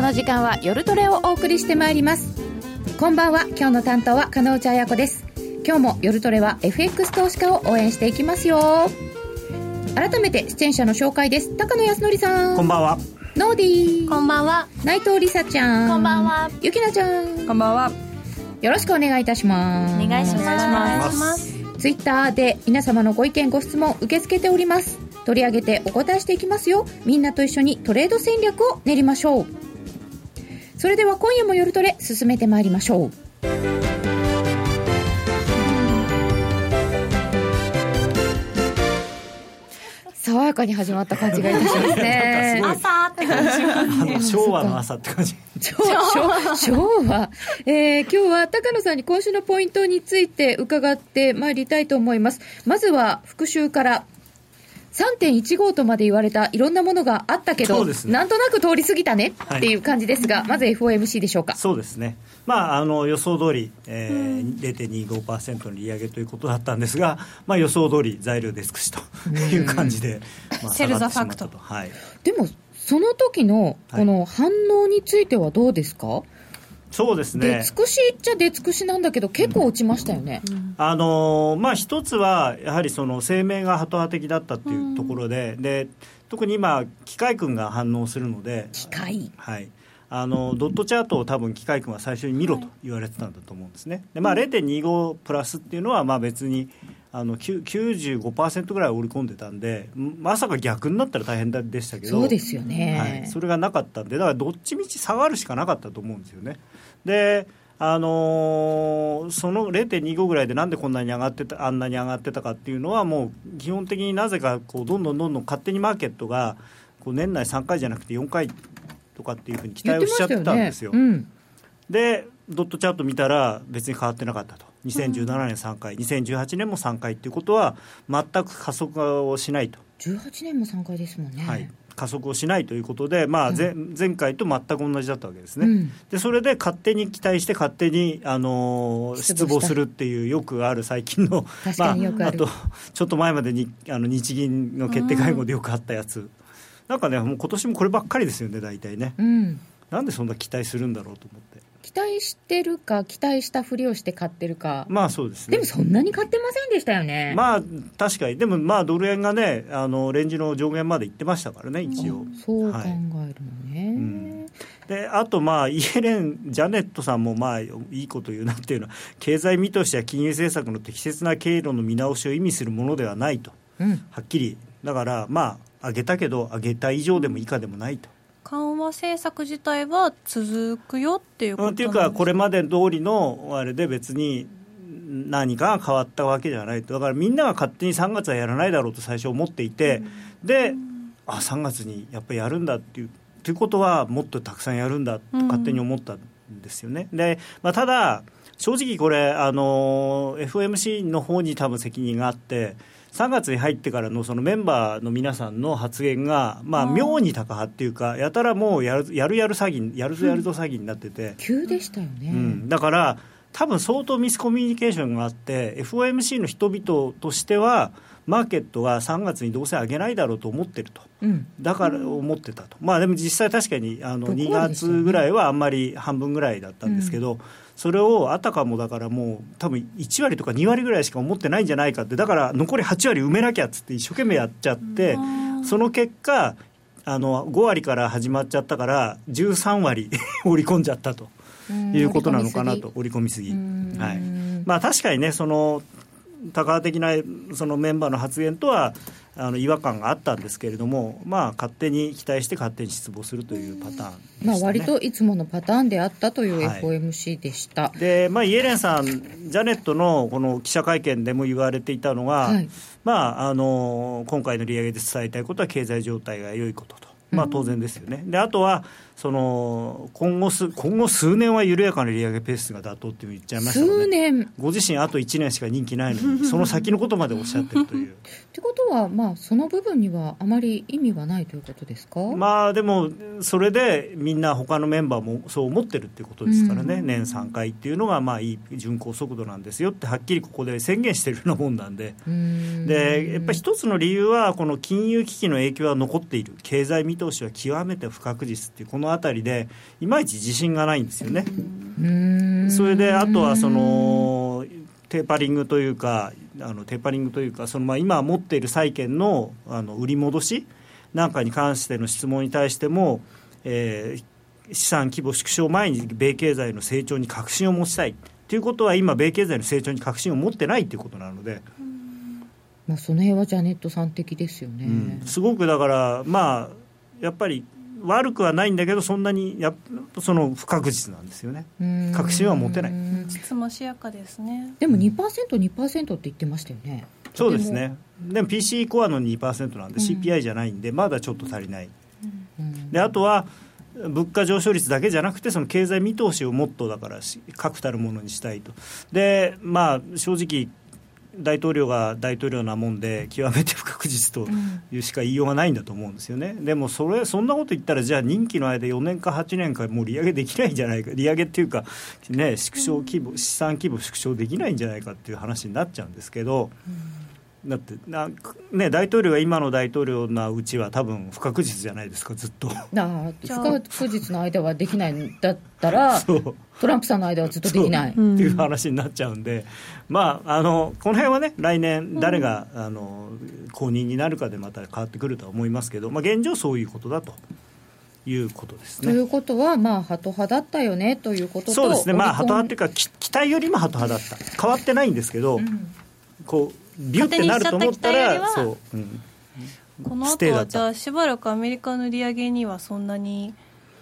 この時間は夜トレをお送りしてまいります。こんばんは。今日の担当は金内彩子です。今日も夜トレは FX 投資家を応援していきますよ。改めて出演者の紹介です。高野康則さん。こんばんは。ノーディー。こんばんは。内藤梨沙ちゃん。こんばんは。ゆきなちゃん。こんばんは。よろしくお願いいたします。お願いします。ツイッターで皆様のご意見ご質問受け付けております。取り上げてお答えしていきますよ。みんなと一緒にトレード戦略を練りましょうそれでは今夜も夜トレ進めてまいりましょう爽やかに始まった感じがいたしますね。朝って感じ。昭和の朝って感じ。昭和。昭和。えー、今日は高野さんに今週のポイントについて伺ってまいりたいと思います。まずは復習から3.15とまで言われたいろんなものがあったけど、ね、なんとなく通り過ぎたねっていう感じですが、はい、まず FOMC でしょうか。そうですね。まあ、あの予想通り、えー、0.25%の利上げということだったんですが、まあ、予想通り材料で尽くしという感じで、まあ、セルザファクト。はい、でも、その時のこの反応についてはどうですか、はいそうですね。出尽くしっちゃ出尽くしなんだけど、結構落ちましたよね、うん、あのまあ、一つは、やはりその声明がハト派的だったっていうところで、うん、で特に今、機械君が反応するので、機械。はい。あのドットチャートを多分機械君は最初に見ろと言われてたんだと思うんですね。でまあ、0.25プラスっていうのはまあ別にあの95%ぐらい織り込んでたんでまさか逆になったら大変でしたけどそうですよね、はい、それがなかったんでだからどっちみち下がるしかなかったと思うんですよね。であのー、その0.25ぐらいでなんでこんなに上がってたあんなに上がってたかっていうのはもう基本的になぜかこうどんどんどんどん勝手にマーケットがこう年内3回じゃなくて4回とかっていうふうに期待をしちゃってたんですよ。よね。うん、でドットチャート見たら別に変わってなかったと。2017年3回、うん、2018年も3回っていうことは全く加速をしないと。18年も3回ですもんね、はい、加速をしないということで、まあ前、うん、前回と全く同じだったわけですね、うん、でそれで勝手に期待して勝手に、あのー、失望するっていうよくある最近のまあ、あとちょっと前までにあの日銀の決定会合でよくあったやつ。なんかねもう今年もこればっかりですよね大体ね、うん、なんでそんな期待するんだろうと思って期待してるか、期待したふりをして買ってるか、まあそうですね、でもそんなに買ってませんでしたよね。まあ確かに、でもまあドル円がね、あのレンジの上限までいってましたからね、一応。そう考えるのね。はいうん、であと、まあ、イエレン、ジャネットさんもまあいいこと言うなっていうのは、経済見通しや金融政策の適切な経路の見直しを意味するものではないと、うん、はっきり、だから、まあ、上げたけど、上げた以上でも以下でもないと。緩和政策自体は続くよっていうことっていうか、これまで通りのあれで別に何かが変わったわけじゃないと、だからみんなが勝手に3月はやらないだろうと最初思っていて、うん、で、あ3月にやっぱりやるんだっていう。ということはもっとたくさんやるんだと勝手に思ったんです。よね。うん、でまあ、ただ正直これあの FOMC の方に多分責任があって3月に入ってからのそのメンバーの皆さんの発言が、まあ、妙に高派っていうか、やたらもうやるやるやる詐欺、やるぞやるぞ詐欺になってて、急でしたよね、うん、だから、多分相当ミスコミュニケーションがあって、FOMC の人々としては、マーケットが3月にどうせ上げないだろうと思ってると、うん、だから思ってたと、まあでも実際、確かにあの2月ぐらいはあんまり半分ぐらいだったんですけど、うん。それをあたかもだからもう多分1割とか2割ぐらいしか思ってないんじゃないかって。だから残り8割埋めなきゃっつって一生懸命やっちゃってその結果あの5割から始まっちゃったから13割 織り込んじゃったということなのかなと織り込みすぎ。はい。まあ、確かにねその多角的なそのメンバーの発言とはあの違和感があったんですけれども、まあ、勝手に期待して勝手に失望するというパターン、ね、まあ、割といつものパターンであったという FOMC でした、はい、でまあ、イエレンさん、ジャネットのこの記者会見でも言われていたのは、はい、まあ、あの今回の利上げで伝えたいことは経済状態が良いことと、まあ、当然ですよね。であとはその今後す今後数年は緩やかな利上げペースが妥当って言っちゃいました数年。ご自身あと1年しか任期ないのにその先のことまでおっしゃってるという。ってことは、まあ、その部分にはあまり意味はないということですか？まあでもそれでみんな他のメンバーもそう思ってるっていうことですからね、うん、年3回っていうのがまあいい巡航速度なんですよってはっきりここで宣言してるようなもんなんで、ん。でやっぱり一つの理由はこの金融危機の影響は残っている。経済見通しは極めて不確実っていうこののあたりでいまいち自信がないんですよね。それであとはそのテーパリングというかあのテーパリングというかそのまあ今持っている債券のあの売り戻しなんかに関しての質問に対しても、えー、資産規模縮小前に米経済の成長に確信を持ちたいということは今米経済の成長に確信を持ってないということなので。まあ、その辺はジャネットさん的ですよね、うん、すごくだからまあやっぱり悪くはないんだけどそんなにやその不確実なんですよね。確信は持てない。つましやかですね。でも 2%2% 2%って言ってましたよね。そうですね。でも。PC コアの2%なんで CPI じゃないんでまだちょっと足りない、であとは物価上昇率だけじゃなくてその経済見通しをもっとだから確たるものにしたいと。でまあ正直大統領が大統領なもんで極めて不確実というしか言いようがないんだと思うんですよね、でもそれそんなこと言ったらじゃあ任期の間4年か8年かもう利上げできないんじゃないか。利上げっていうか、ね、縮小規模資産規模縮小できないんじゃないかっていう話になっちゃうんですけど。だってな、ね、大統領が今の大統領なうちは多分不確実じゃないですかずっと。あ不確実の間はできないんだったらトランプさんの間はずっとできない。っていう話になっちゃうんで、まあ、あのこの辺はね来年誰が、うん、あの後任になるかでまた変わってくるとは思いますけど、まあ、現状そういうことだと。いうことですね。ということは、まあ、ハト派だったよねということそうですね、まあ、ハト派っていうか、期待よりもハト派だった、変わってないんですけど、うん、こうビュってなると思ったらそう、うん、この後はじゃあしばらくアメリカの利上げにはそんなに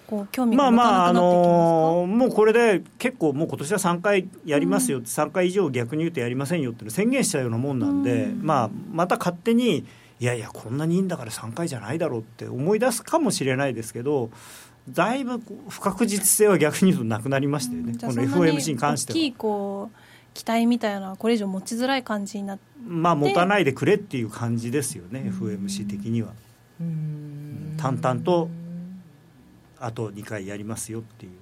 こう興味がまあまああのー、もうこれで結構もう今年は3回やりますよ。って、うん、3回以上逆に言うとやりませんよって宣言しちゃうようなもんなんで、うん、まあまた勝手にいやいやこんなにいいんだから3回じゃないだろうって思い出すかもしれないですけどだいぶ不確実性は逆に言うとなくなりましたよね、うん、この FOMC に関しては。期待みたいなこれ以上持ちづらい感じになって。まあ持たないでくれっていう感じですよね FOMC 的には。淡々とあと2回やりますよっていう。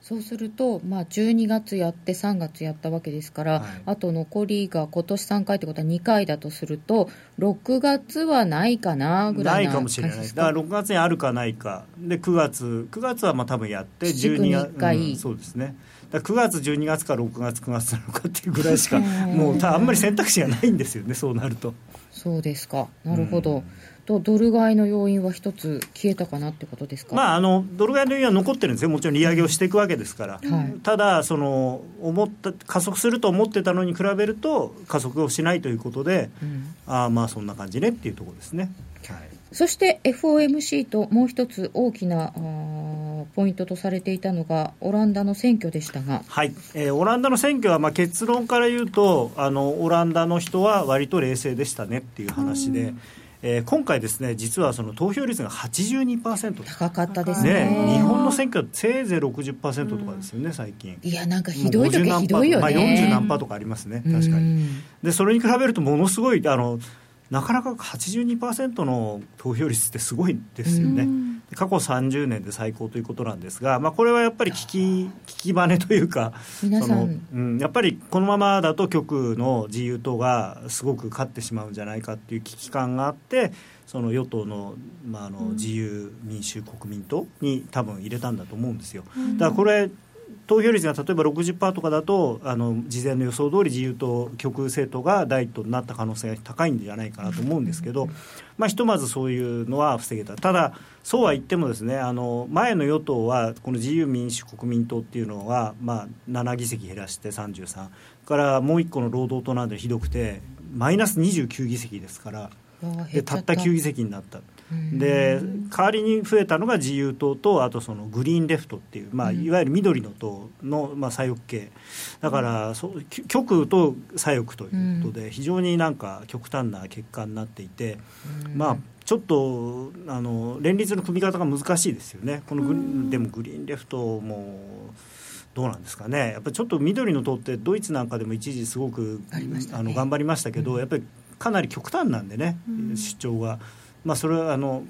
そうすると、まあ、12月やって3月やったわけですから、はい、あと残りが今年3回ってことは2回だとすると6月はないかなぐらいないかもしれない。だから6月にあるかないか。で9月9月はまあ多分やって12月、うん、そうですねだ9月、12月か6月、9月なのかっていうぐらいしか、もうあんまり選択肢がないんですよね、そうなると。そうですか、なるほど。うん。とドル買いの要因は一つ消えたかなってことですか、まあ、あのドル買いの要因は残ってるんですよ、もちろん利上げをしていくわけですから、はい、ただその思った加速すると思ってたのに比べると加速をしないということで、うん、あまあそんな感じねっていうところですね。はいそして FOMC ともう一つ大きなポイントとされていたのがオランダの選挙でしたが、はい。えー、オランダの選挙はまあ結論から言うとあのオランダの人は割と冷静でしたねっていう話で。えー、今回ですね実はその投票率が82%高かったですね。ね日本の選挙せいぜい60%とかですよね、最近。いやなんかひどい時ひどいよね、まあ、40何パーとかありますね確かに。でそれに比べるとものすごいあのなかなか82%の投票率ってすごいですよね、過去30年で最高ということなんですが、まあ、これはやっぱり聞き聞きバネというかその、うん、やっぱりこのままだと極右の自由党がすごく勝ってしまうんじゃないかっていう危機感があってその与党の,、まあ、あの自由民主国民党に多分入れたんだと思うんですよ。だからこれ投票率が例えば60%とかだとあの事前の予想通り自由党極右政党が第一党になった可能性が高いんじゃないかなと思うんですけど、まあ、ひとまずそういうのは防げた。ただそうは言ってもですねあの前の与党はこの自由民主国民党っていうのは、まあ、7議席減らして33からもう一個の労働党なんでひどくてマイナス29議席ですからでたった9議席になった。で代わりに増えたのが自由党とあとそのグリーンレフトっていう、まあ、いわゆる緑の党の、まあ、左翼系。だからそ極右と左翼ということで非常になんか極端な結果になっていて、まあちょっとあの連立の組み方が難しいですよね。このグでもグリーンレフトもどうなんですかね。やっぱりちょっと緑の党ってドイツなんかでも一時すごくあ、ね、あの頑張りましたけど、やっぱりかなり極端なんでね、主張が。まあ、それはあの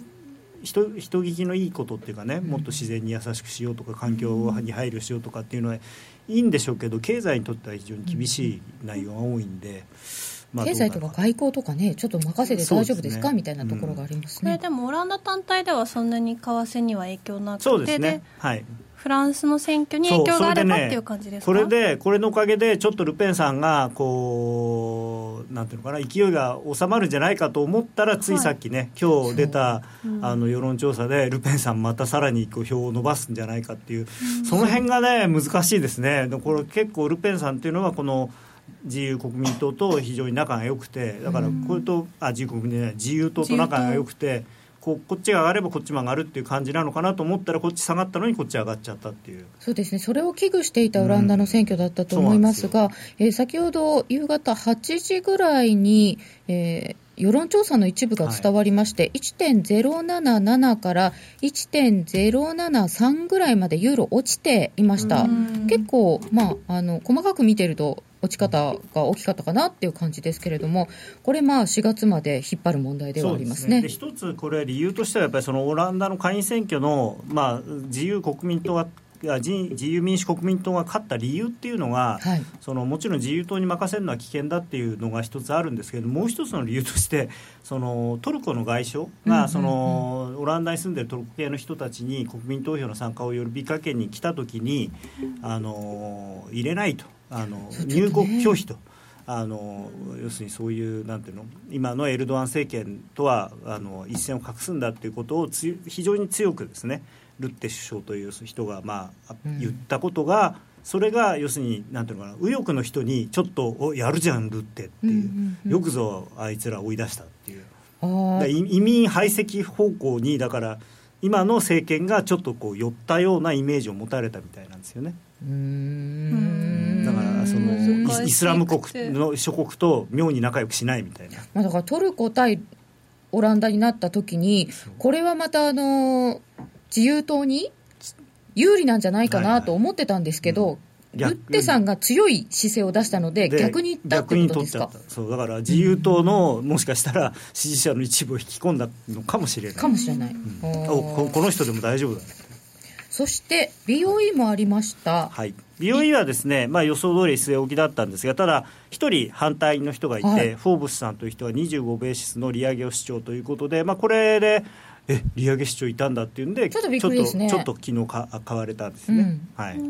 人人聞きのいいことっていうかねもっと自然に優しくしようとか環境に配慮しようとかっていうのはいいんでしょうけど経済にとっては非常に厳しい内容が多いんで。まあ、経済とか外交とかね、ちょっと任せて大丈夫ですか、ね、みたいなところがありますね、これでもオランダ単体ではそんなに為替には影響なくて、そうですね、はい、フランスの選挙に影響があれば、ね、っていう感じですこれで、これのおかげで、ちょっとルペンさんがこう、なんていうのかな、勢いが収まるんじゃないかと思ったら、ついさっきね、はい、今日出た、うん、あの世論調査で、ルペンさん、またさらにこう票を伸ばすんじゃないかっていう、うん、その辺がね、難しいですね、これ結構、ルペンさんっていうのは、この。自由国民党と非常に仲が良くてだからこれと、あ自由国民じゃない自由党と仲が良くてここっちが上がればこっちも上がるっていう感じなのかなと思ったらこっち下がったのにこっち上がっちゃったっていう。そうですね。それを危惧していたオランダの選挙だったと思いますが、うん、えー、先ほど夕方8時ぐらいに、えー世論調査の一部が伝わりまして、はい、1.077から1.073ぐらいまでユーロ落ちていました、結構、まあ、あの細かく見てると、落ち方が大きかったかなっていう感じですけれども、これ、まあ4月まで引っ張る問題ではありますね。すね。一つ、これ、理由としては、やっぱりそのオランダの下院選挙の、まあ、自由国民党が自由民主国民党が勝った理由っていうのが、はい、そのもちろん自由党に任せるのは危険だっていうのが一つあるんですけどもう一つの理由としてそのトルコの外相が、そのオランダに住んでるトルコ系の人たちに国民投票の参加を呼びかけに来た時にあの入れないとあの、入国拒否と。あの要するにそういうなんていうの？今のエルドアン政権とはあの一線を画すんだっていうことを非常に強くですねルッテ首相という人がまあ言ったことが、それが要するになんていうのかな右翼の人にちょっとおやるじゃんルッテっていう,、よくぞあいつら追い出したっていう。移民排斥方向にだから今の政権がちょっとこう寄ったようなイメージを持たれたみたいなんですよね。だからそのイスラム国の諸国と妙に仲良くしないみたいな。まあ、だからトルコ対オランダになった時にこれはまたあの自由党に有利なんじゃないかなと思ってたんですけど、ルッテさんが強い姿勢を出したので、逆にいったってことですか？そうだから自由党の、もしかしたら支持者の一部を引き込んだのかもしれない。かもしれない。うん、ここの人でも大丈夫だ。そして BOE もありました。はい。BOE はですね、まあ、予想通り据え置きだったんですが、ただ、一人反対の人がいて、はい、フォーブスさんという人が25ベーシスの利上げを主張ということで、まあ、これで、え利上げ市長いたんだっていうんでちょっとびっくりですね。ちょっと昨日か買われたんですね、うん、はい。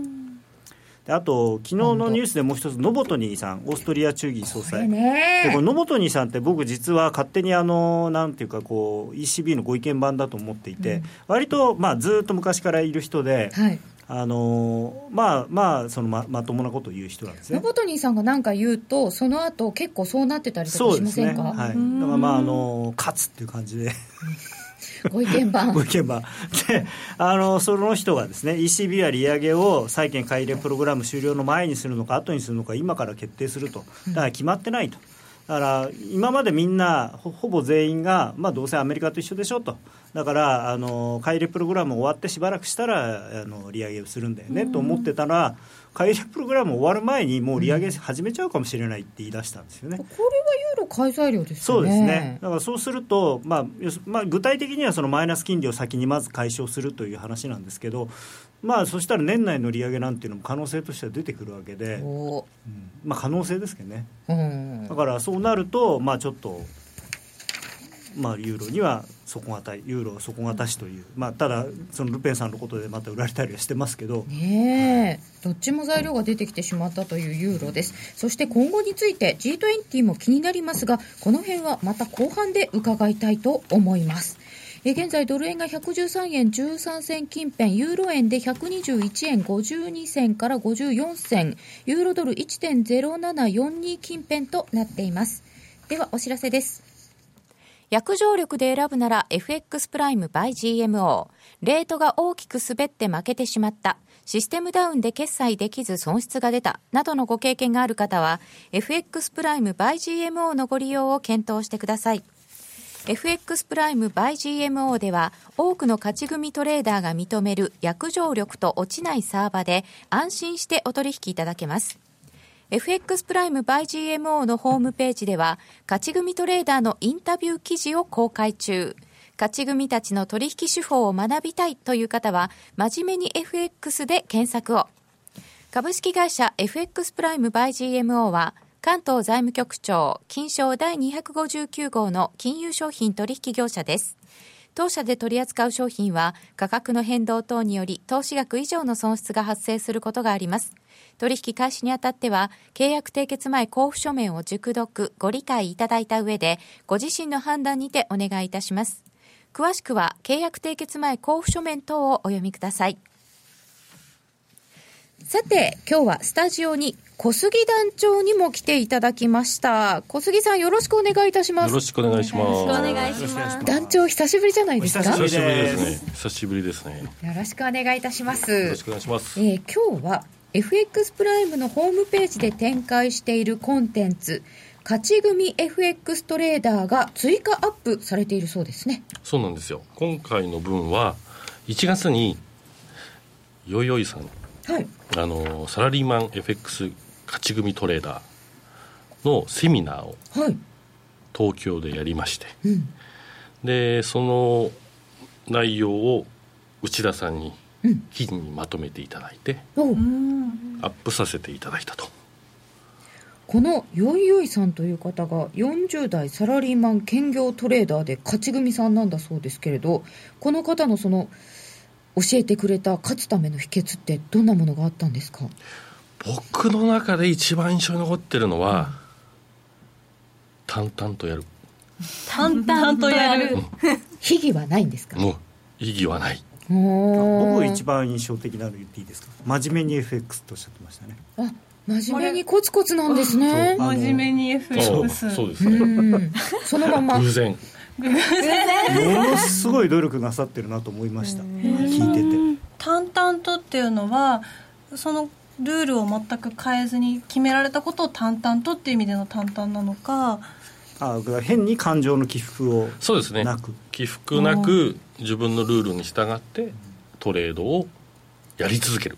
であと昨日のニュースでもう一つノボトニーさんオーストリア中銀総裁。でこのノボトニーさんって僕実は勝手にあのなんていうかこう ECB のご意見番だと思っていて、うん、割とまあずっと昔からいる人で、はいあのまあまあそのままともなことを言う人なんですね。ノボトニーさんが何か言うとその後結構そうなってたりとかしませんか？はい。だからまああの勝つっていう感じで ご意見番 ご意見番であのその人がですね ECB は利上げを債券買い入れプログラム終了の前にするのか後にするのか今から決定するとだから決まってないと。だから今までみんなほぼ全員が、まあ、どうせアメリカと一緒でしょとだからあの買い入れプログラム終わってしばらくしたらあの利上げをするんだよねと思ってたら買い入れプログラム終わる前にもう利上げ始めちゃうかもしれないって言い出したんですよね。これはユーロ買い材料ですね。そうですね。だからそうすると、まあ、まあ、具体的にはそのマイナス金利を先にまず解消するという話なんですけど、まあ、そしたら年内の利上げなんていうのも可能性としては出てくるわけで、うんまあ、可能性ですけどね。だからそうなると、まあ、ちょっとまあ、ユーロには底堅いユーロは底堅しという、まあ、ただそのルペンさんのことでまた売られたりはしてますけど。ねえ、どっちも材料が出てきてしまったというユーロです。そして今後について G20 も気になりますがこの辺はまた後半で伺いたいと思います。え現在ドル円が113円13銭近辺ユーロ円で121円52銭から54銭ユーロドル1.0742近辺となっています。ではお知らせです。約定力で選ぶなら FX プライム by GMO。レートが大きく滑って負けてしまった。システムダウンで決済できず損失が出た。などのご経験がある方は FX プライム by GMO のご利用を検討してください。FX プライム by GMO では多くの勝ち組トレーダーが認める約定力と落ちないサーバで安心してお取引いただけます。FX プライム by GMO のホームページでは、勝ち組トレーダーのインタビュー記事を公開中。勝ち組たちの取引手法を学びたいという方は、真面目に FX で検索を。株式会社 FX プライム by GMO は、関東財務局長、金賞第259号の金融商品取引業者です。当社で取り扱う商品は価格の変動等により投資額以上の損失が発生することがあります。取引開始にあたっては契約締結前交付書面を熟読、ご理解いただいた上でご自身の判断にてお願いいたします。詳しくは契約締結前交付書面等をお読みください。さて、今日はスタジオに小杉団長にも来ていただきました。小杉さんよろしくお願いいたします。よろしくお願いします。よろしくお願いします。団長久しぶりじゃないですか？久しぶりですね。久しぶりですね。よろしくお願いいたします。よろしくお願いします。えー、今日は FX プライムのホームページで展開しているコンテンツ、勝ち組 FX トレーダーが追加アップされているそうですね。そうなんですよ。今回の分は1月によいよいさんはい、あのサラリーマン FX 勝ち組トレーダーのセミナーを東京でやりまして、うん、でその内容を内田さんに記事にまとめていただいて、う。ん、アップさせていただいたと。このよいよいさんという方が40代サラリーマン兼業トレーダーで勝ち組さんなんだそうですけれどこの方のその教えてくれた勝つための秘訣ってどんなものがあったんですか？僕の中で一番印象に残ってるのは、うん、淡々とやる。淡々とやる、秘技はないんですか？もう秘技はない。僕一番印象的なの言っていいですか？真面目に FX とおっしゃってましたね。あ真面目にコツコツなんですね。真面目に FX そうです。ねそのまま。偶然 ものすごい努力なさってるなと思いました。聞いてて。淡々とっていうのはそのルールを全く変えずに決められたことを淡々とっていう意味での淡々なのか。あ変に感情の起伏をそうですね。起伏なく自分のルールに従ってトレードをやり続ける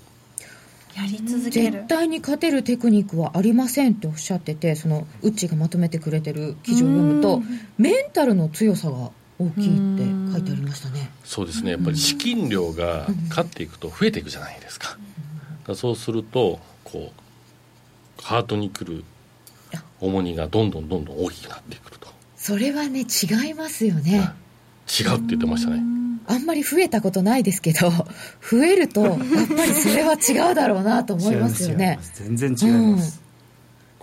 やり続ける。絶対に勝てるテクニックはありませんっておっしゃっててそのウッチがまとめてくれてる記事を読むとメンタルの強さが大きいって書いてありましたね。そうですね。やっぱり資金量が勝っていくと増えていくじゃないですか,、かそうするとこうハートにくる重荷がどんどんどんどん大きくなってくると。それはね違いますよね、違うって言ってましたね。あんまり増えたことないですけど 増えるとやっぱりそれは違うだろうなと思いますよね。全然違います、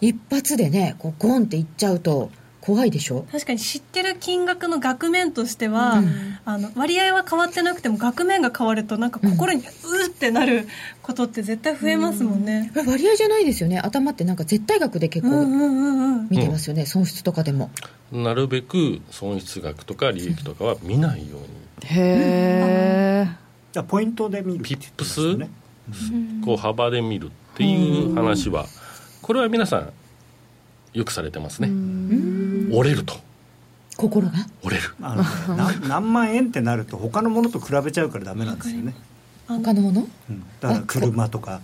うん、一発でねこうゴンっていっちゃうと怖いでしょ？確かに知ってる金額の額面としては、うん、あの割合は変わってなくても額面が変わるとなんか心にうってなることって絶対増えますもんね、うん、割合じゃないですよね。頭ってなんか絶対額で結構見てますよね、損失とかでも。なるべく損失額とか利益とかは見ないように、へえじゃポイントで見るピップス、ね、こう幅で見るっていう話はこれは皆さんよくされてますね折れると。心が？折れる。あの、ね、何万円ってなると他のものと比べちゃうからダメなんですよね。他のもの、うん、だから車とか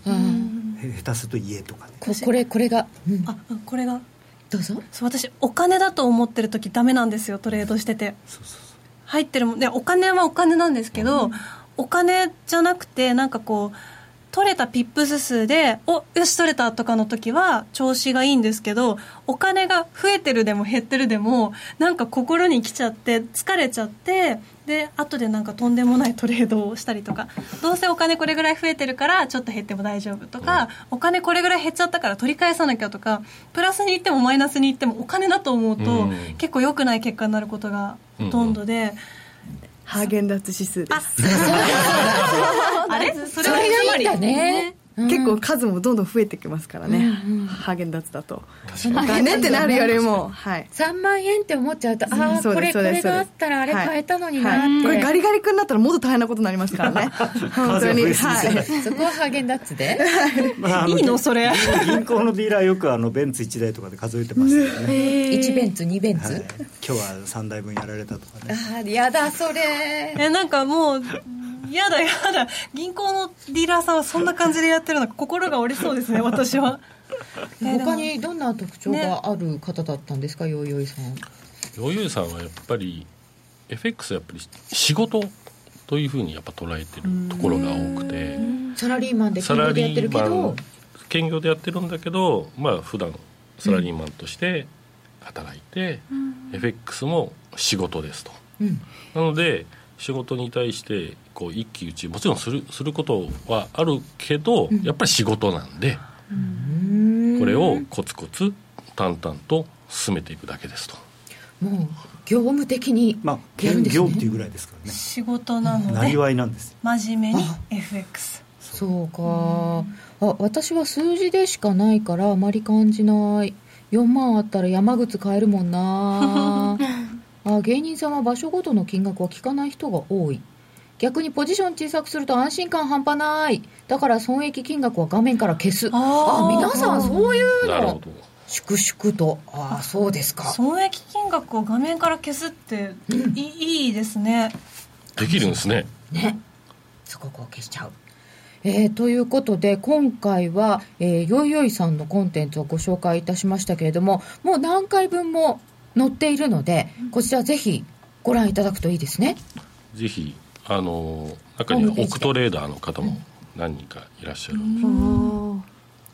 下手すると家とか、ね、ここれこれが、うん、あこれが？どうぞ。そう私お金だと思ってる時ダメなんですよトレードしてて。そうそうそう。入ってるもん。でお金はお金なんですけど、うん、お金じゃなくてなんかこう取れたピップス数で、お、よし取れたとかの時は調子がいいんですけど、お金が増えてるでも減ってるでも、なんか心に来ちゃって、疲れちゃって、で、後でなんかとんでもないトレードをしたりとか、どうせお金これぐらい増えてるからちょっと減っても大丈夫とか、お金これぐらい減っちゃったから取り返さなきゃとか、プラスにいってもマイナスにいってもお金だと思うと、結構良くない結果になることがほとんどで、ハーゲンダッツ指数です。あ れ？それがいいんだね。結構数もどんどん増えてきますからね、ハーゲンダッツだと。お金ってなるよりも、はい、3万円って思っちゃうとああこれこれがあったらあれ買えたのになって、これガリガリ君だったらもっと大変なことになりますからね。本当に、はい、そこはハーゲンダッツで、い、いの？それ。銀行のディーラーよくあのベンツ1台とかで数えてますよね。1ベンツ2ベンツ、今日は3台分やられたとかね。ああやだそれ。えなんかもうやだやだ。銀行のディーラーさんはそんな感じでやってるのか心が折れそうですね 私は。他にどんな特徴がある方だったんですか、ね、よいよいさん。よいよいさんはやっぱり FX やっぱり仕事というふうにやっぱ捉えてるところが多くて。サラリーマンで兼業でやってるけど。兼業でやってるんだけどまあ普段サラリーマンとして働いて、うん、FX も仕事ですと、うん、なので仕事に対してこう一喜一憂。もちろんするすることはあるけど、やっぱり仕事なんで、これをコツコツ淡々と進めていくだけですと。もう業務的にまあ兼業っていうぐらいですからね。仕事なのでなりわいなんです真面目に FX そうか。あ私は数字でしかないからあまり感じない。4万あったら山靴買えるもんな。あ芸人さんは場所ごとの金額は聞かない人が多い逆にポジション小さくすると安心感半端ない。だから損益金額は画面から消す。ああ皆さんそういうの。粛々と。ああそうですか。損益金額を画面から消すって、うん、いいですね。できるんですね。ね。そこを消しちゃう。えー、ということで今回は、えー、よいよいさんのコンテンツをご紹介いたしましたけれどももう何回分も載っているのでこちらぜひご覧いただくといいですね。ぜひあの中にはオクトレーダーの方も何人かいらっしゃる。ん。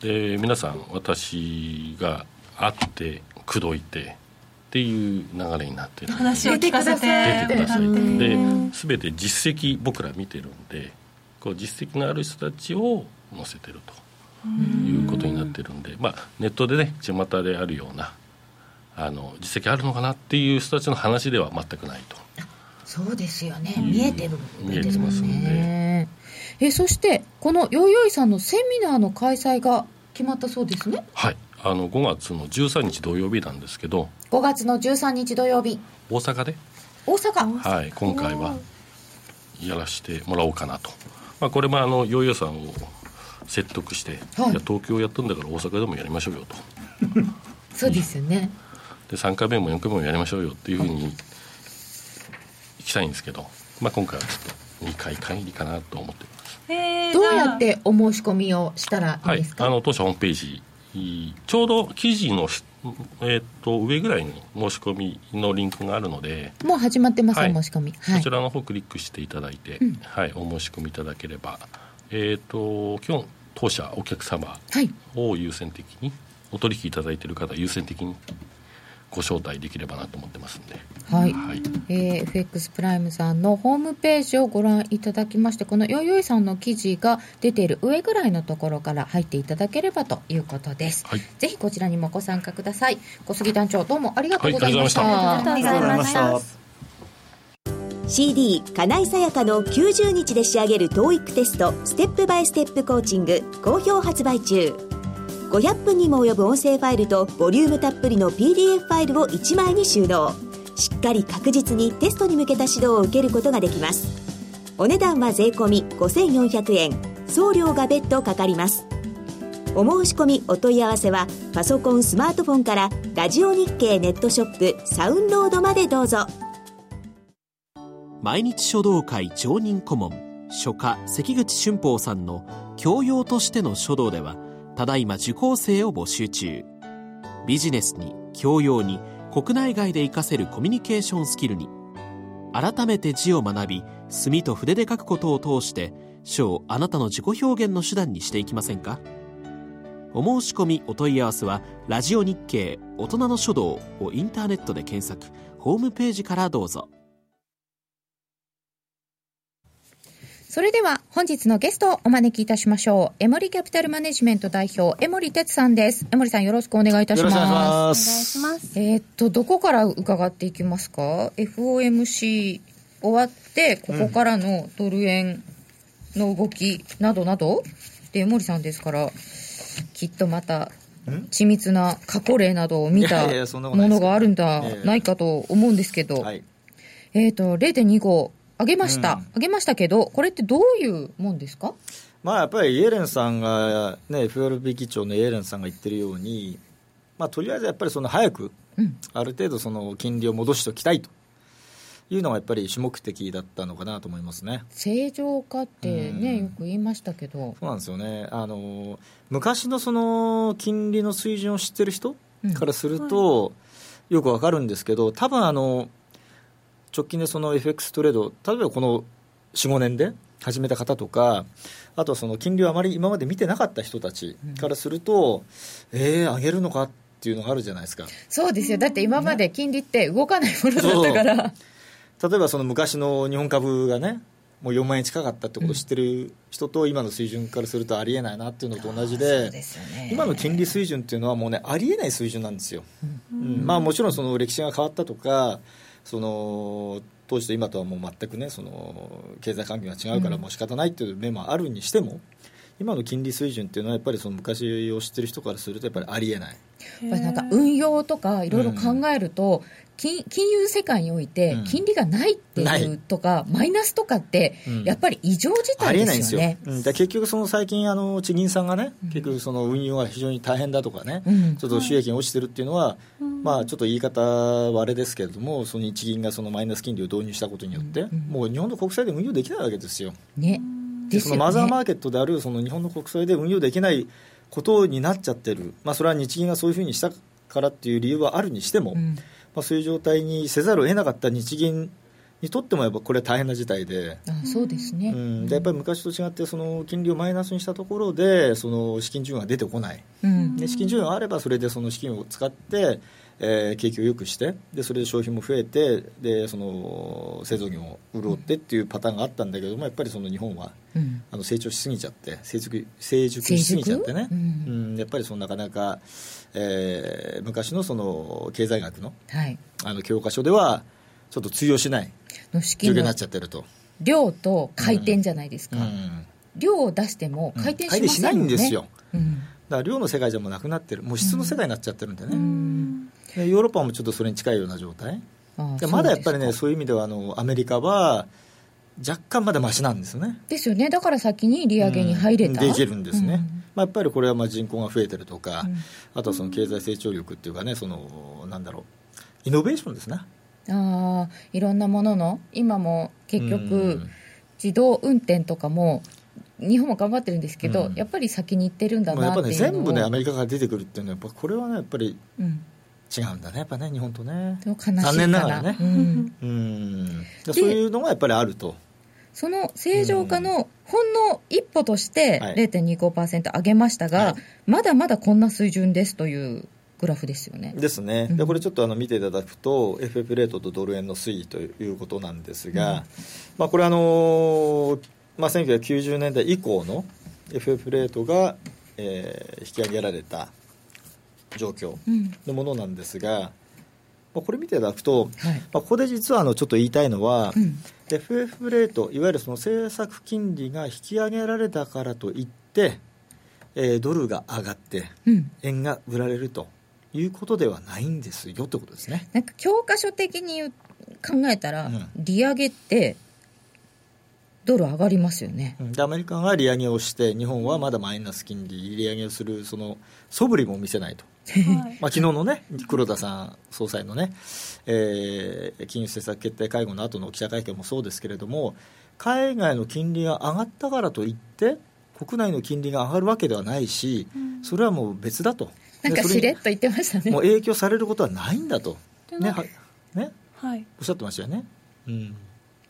で,、で皆さん私が会って口説いてっていう流れになってる。話を聞かせて。出てくださいで全て実績僕ら見てるんでこう実績のある人たちを載せてるということになってるんで、まあ、ネットでね巷であるようなあの実績あるのかなっていう人たちの話では全くないと。そうですよね。見えてる見えてますんでえそしてこのよいよいさんのセミナーの開催が決まったそうですね。はい。あの5月の13日土曜日なんですけど。5月の13日土曜日。大阪で？大阪。はい。今回はやらせてもらおうかなと、まあ、これもあのよいよさんを説得して、はい、いや東京やったんだから大阪でもやりましょうよと。そうですよね。で3回目も4回目もやりましょうよっていうふうに行きたいんですけど、まあ、今回はちょっと2回限りかなと思ってます、どうやってお申し込みをしたらいいですか、はい、あの当社ホームページちょうど記事の、えー、と上ぐらいに申し込みのリンクがあるのでもう始まってます、はい、申し込み、はい、そちらの方クリックしていただいて、うん、はい、お申し込みいただければ。えっ、ー、と今日当社お客様を優先的に、お取引いただいている方優先的にご招待できればなと思ってますんで、はい、はい、えー、FX プライムさんのホームページをご覧いただきましてこのよいよいさんの記事が出ている上ぐらいのところから入っていただければということです、はい、ぜひこちらにもご参加ください。小杉団長どうもありがとうございました、はい、ありがとうございました。CD 金井さやかの90日で仕上げる TOEIC テストステップバイステップコーチング好評発売中500分にも及ぶ音声ファイルとボリュームたっぷりの PDF ファイルを1枚に収納。しっかり確実にテストに向けた指導を受けることができます。お値段は税込5400円。送料が別途かかります。お申し込みお問い合わせはパソコンスマートフォンからラジオ日経ネットショップサウンロードまでどうぞ。毎日書道会常任顧問書家関口俊宝さんの教養としての書道ではただいま受講生を募集中。ビジネスに教養に国内外で活かせるコミュニケーションスキルに。改めて字を学び墨と筆で書くことを通して書をあなたの自己表現の手段にしていきませんか？お申し込みお問い合わせは「ラジオ日経大人の書道」をインターネットで検索。ホームページからどうぞ。それでは本日のゲストをお招きいたしましょう。エモリキャピタルマネジメント代表、江森哲さんです。江森さんよろしくお願いいたします。お願いします。えー、っと、どこから伺っていきますか ?FOMC 終わって、ここからのドル円の動きなどなど、で、江森さんですから、きっとまた緻密な過去例などを見たものがあるんだないかと思うんですけど、えっ、と、0.25、上げました、うん、上げましたけど、これってどういうもんですか？まあ、やっぱりイエレンさんが、ね、FRB 議長のイエレンさんが言ってるように、まあ、とりあえずやっぱりその早く、ある程度その金利を戻しておきたいと。いうのがやっぱり主目的だったのかなと思いますね。正常化ってね、よく言いましたけど。そうなんですよね。あの昔のその金利の水準を知ってる人からすると、はい、よくわかるんですけど多分あの直近でその FX トレード、例えばこの4、5年で始めた方とか、あとはその金利をあまり今まで見てなかった人たちからすると、うん、えー、上げるのかっっていうのがあるじゃないですか。そうですよ。だって今まで金利って動かないものだったから、ね、例えばその昔の日本株がねもう4万円近かったってことを知ってる人と今の水準からするとありえないなっていうのと同じで、今の金利水準っていうのはもうねありえない水準なんですよ、うん、まあもちろんその歴史が変わったとかその当時と今とはもう全くねその経済環境が違うからもう仕方ないっていう面もあるにしても、今の金利水準っていうのはやっぱりその昔を知ってる人からするとやっぱりありえない。なんか運用とかいろいろ考えると、金金融世界において金利がないっていうとか、マイナスとかってやっぱり異常事態ですよね、うん、結局その最近あの地銀さんがね、結局その運用が非常に大変だとかね、ちょっと収益が落ちてるっていうのは、まあちょっと言い方はあれですけれどもその日銀がそのマイナス金利を導入したことによって、もう日本の国債で運用できないわけですよ。ねでそのマザーマーケットであるその日本の国債で運用できないことになっちゃってる、まあ、それは日銀がそういうふうにしたからっていう理由はあるにしても、うん、まあ、そういう状態にせざるを得なかった日銀にとってもやっぱこれは大変な事態で。あそうですね、うん、でやっぱり昔と違ってその金利をマイナスにしたところでその資金需要が出てこない、うん、で資金需要があればそれでその資金を使ってえー、景気を良くしてでそれで消費も増えてでその製造業を潤ってっていうパターンがあったんだけどもやっぱりその日本は、うん、あの成長しすぎちゃって成熟成熟しすぎちゃってね、うん、うん、やっぱりそのなかなか、えー、昔のその経済学の,、はい、あの教科書ではちょっと通用しない状況になっちゃってると。量と回転じゃないですか、うん、量を出しても回転しませんよね、しないんですよ、だから量の世界じゃもうなくなってる。もう質の世界になっちゃってるんでね、ヨーロッパもちょっとそれに近いような状態。まだやっぱりねそういう意味ではあのアメリカは若干まだましなんですよね。ですよね。だから先に利上げに入れた、うん、できるんですね、うん、まあ、やっぱりこれはまあ人口が増えてるとか、うん、あとはその経済成長力っていうかねそのなんだろうイノベーションですね。ああいろんなものの今も結局、自動運転とかも日本も頑張ってるんですけど、やっぱり先に行ってるんだなっていうのやっぱね全部ねアメリカから出てくるっていうのはやっぱこれはねやっぱり、うん違うんだねやっぱね日本とね。残念ながらね、うん、うん。そういうのがやっぱりあると。その正常化のほんの一歩として0.25%上げましたが、はい、まだまだこんな水準ですというグラフですよね。ですね。でこれちょっとあの見ていただくと FF レートとドル円の推移ということなんですが、うん、まあこれあのまあ1990年代以降の FF レートが、えー、引き上げられた状況のものなんですが、うん、まあ、これ見ていただくと、はい、まあ、ここで実はあのちょっと言いたいのは、うん、FF レートいわゆるその政策金利が引き上げられたからといって、えー、ドルが上がって、円が売られるということではないんですよってことですね。なんか教科書的に考えたら、利上げってドル上がりますよね。でアメリカが利上げをして日本はまだマイナス金利利上げをするその素振りも見せないとまあ、昨日のね黒田さん総裁のね、えー、金融政策決定会合の後の記者会見もそうですけれども海外の金利が上がったからといって国内の金利が上がるわけではないし、それはもう別だと。なんかしれっと言ってましたね。もう影響されることはないんだと。ねはね、はい、おっしゃってましたよね。うん。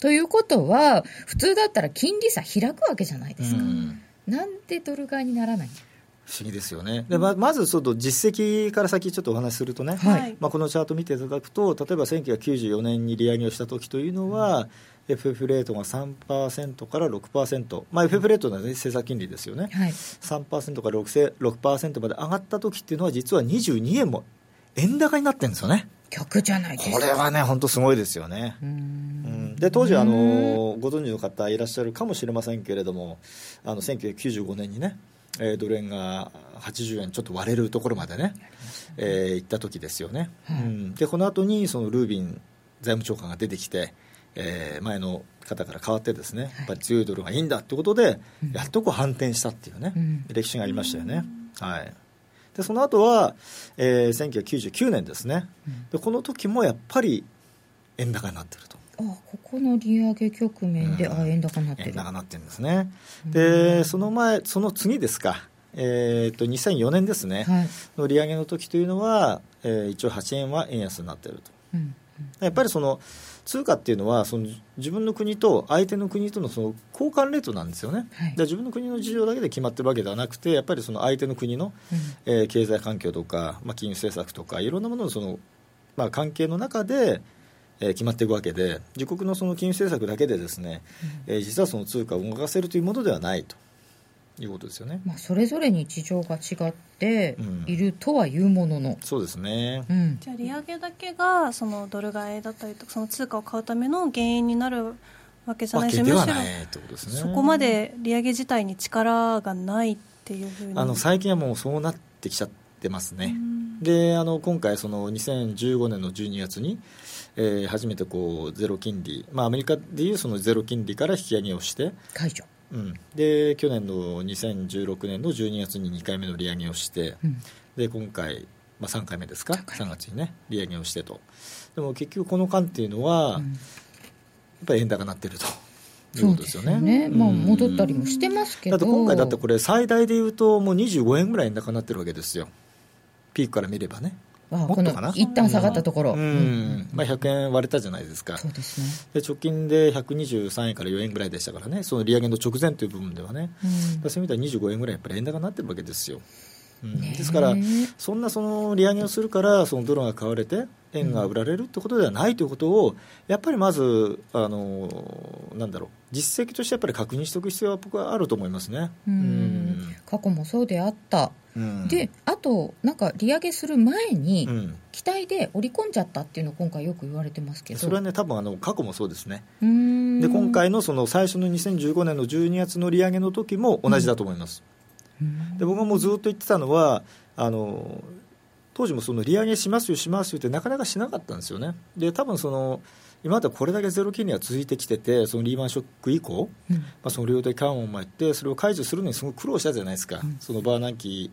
ということは普通だったら金利差開くわけじゃないですか、うん、なんでドル買いにならない不思議ですよね。でままずちょっと実績から先ちょっとお話しするとね、はい、まあ、このチャート見ていただくと例えば1994年に利上げをした時というのは、うん、FF レートが3%から6%、まあ、FF レートの、ね、政策金利ですよね、はい、3%から 6%, 6まで上がった時っていうのは実は22円も円高になってるんですよね。曲じゃないですか。これはね本当すごいですよね。うん。で当時あのご存知の方いらっしゃるかもしれませんけれどもあの1995年にねえー、ドル円が80円ちょっと割れるところまでね、えー、行った時ですよね、うん、でこの後にそのルービン財務長官が出てきて、えー、前の方から変わってですね、やっぱり強いドルがいいんだってことで、やっとこう反転したっていうね、うん、歴史がありましたよね、はい、でその後は、えー、1999年ですね、でこの時もやっぱり円高になってるとあここの利上げ局面で、うん、あ円高になってる。円高になってるんですね、でその前その次ですか。えーと、2004年ですね、はい、の利上げの時というのは、えー、一応8円は円安になっていると、うんやっぱりその通貨っていうのはその自分の国と相手の国とのその交換レートなんですよね、はい、自分の国の事情だけで決まってるわけではなくてやっぱりその相手の国の、うん、えー、経済環境とか、まあ、金融政策とかいろんなもののその、まあ、関係の中で、えー、決まっていくわけで自国のその金融政策だけでですね、うん、えー、実はその通貨を動かせるというものではないと。いうことですよね、まあ、それぞれに事情が違っているとはいうものの、うん、そうですね、うん、じゃあ利上げだけがそのドル買いだったりとかその通貨を買うための原因になるわけじゃないしむしろ、そこまで利上げ自体に力がないっていうふうに。あの最近はもうそうなってきちゃってますね、であの今回その2015年の12月にえー、初めてこうゼロ金利、まあ、アメリカでいうそのゼロ金利から引き上げをして解除うん、で去年の2016年の12月に2回目の利上げをして、うん、で今回、まあ、3回目ですか？3月にね利上げをしてとでも結局この間っていうのは、うん、やっぱり円高になってると。いうことですよね。ねまあ、戻ったりもしてますけど。だって今回だってこれ最大でいうともう25円ぐらい円高になってるわけですよ。ピークから見ればね。もっとかな？一旦下がったところ、うん。まあ、100円割れたじゃないですか。そうです、ね、で直近で123円から4円ぐらいでしたからね。その利上げの直前という部分ではね、うん、そういう意味では25円ぐらいやっぱり円高になってるわけですよ。うん、ですから、そんなその利上げをするからそのドルが買われて円が売られるってことではないということをやっぱりまずあのなんだろう。実績としてやっぱり確認しておく必要は僕はあると思いますね。うん。過去もそうであったうん、であと、なんか利上げする前に、期待で織り込んじゃったっていうのを今回よく言われてますけど。それはね、多分あの過去もそうですね、で今回のその最初の2015年の12月の利上げの時も同じだと思います。うん、で僕がもうずっと言ってたのはあの当時もその利上げしますよ、しますよってなかなかしなかったんですよね。で多分その今までこれだけゼロ金利が続いてきてて、そのリーマンショック以降、うん、まあ、その量的緩和もやって、それを解除するのにすごく苦労したじゃないですか、うん、そのバーナンキ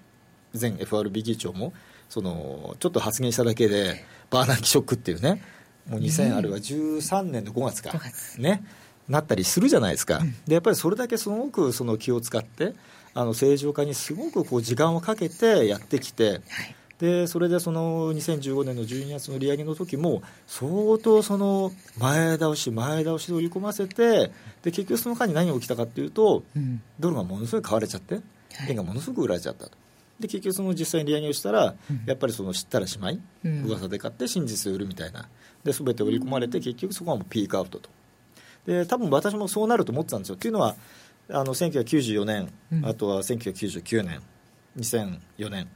前 FRB 議長もそのちょっと発言しただけでバーナンキショックっていうねもう2000、あるいは13年の5月か、ね、なったりするじゃないですか、でやっぱりそれだけすごくその気を使ってあの正常化にすごくこう時間をかけてやってきて、でそれでその2015年の12月の利上げの時も相当その前倒し前倒しで売り込ませてで結局その間に何が起きたかっていうと、ドルがものすごい買われちゃって円がものすごく売られちゃったと。で結局その実際に利上げをしたら、うん、やっぱりその知ったらしまい、うん、噂で買って真実で売るみたいな。で全て売り込まれて結局そこはもうピークアウトと。で多分私もそうなると思ってたんですよ。というのはあの1994年、うん、あとは1999年2004年。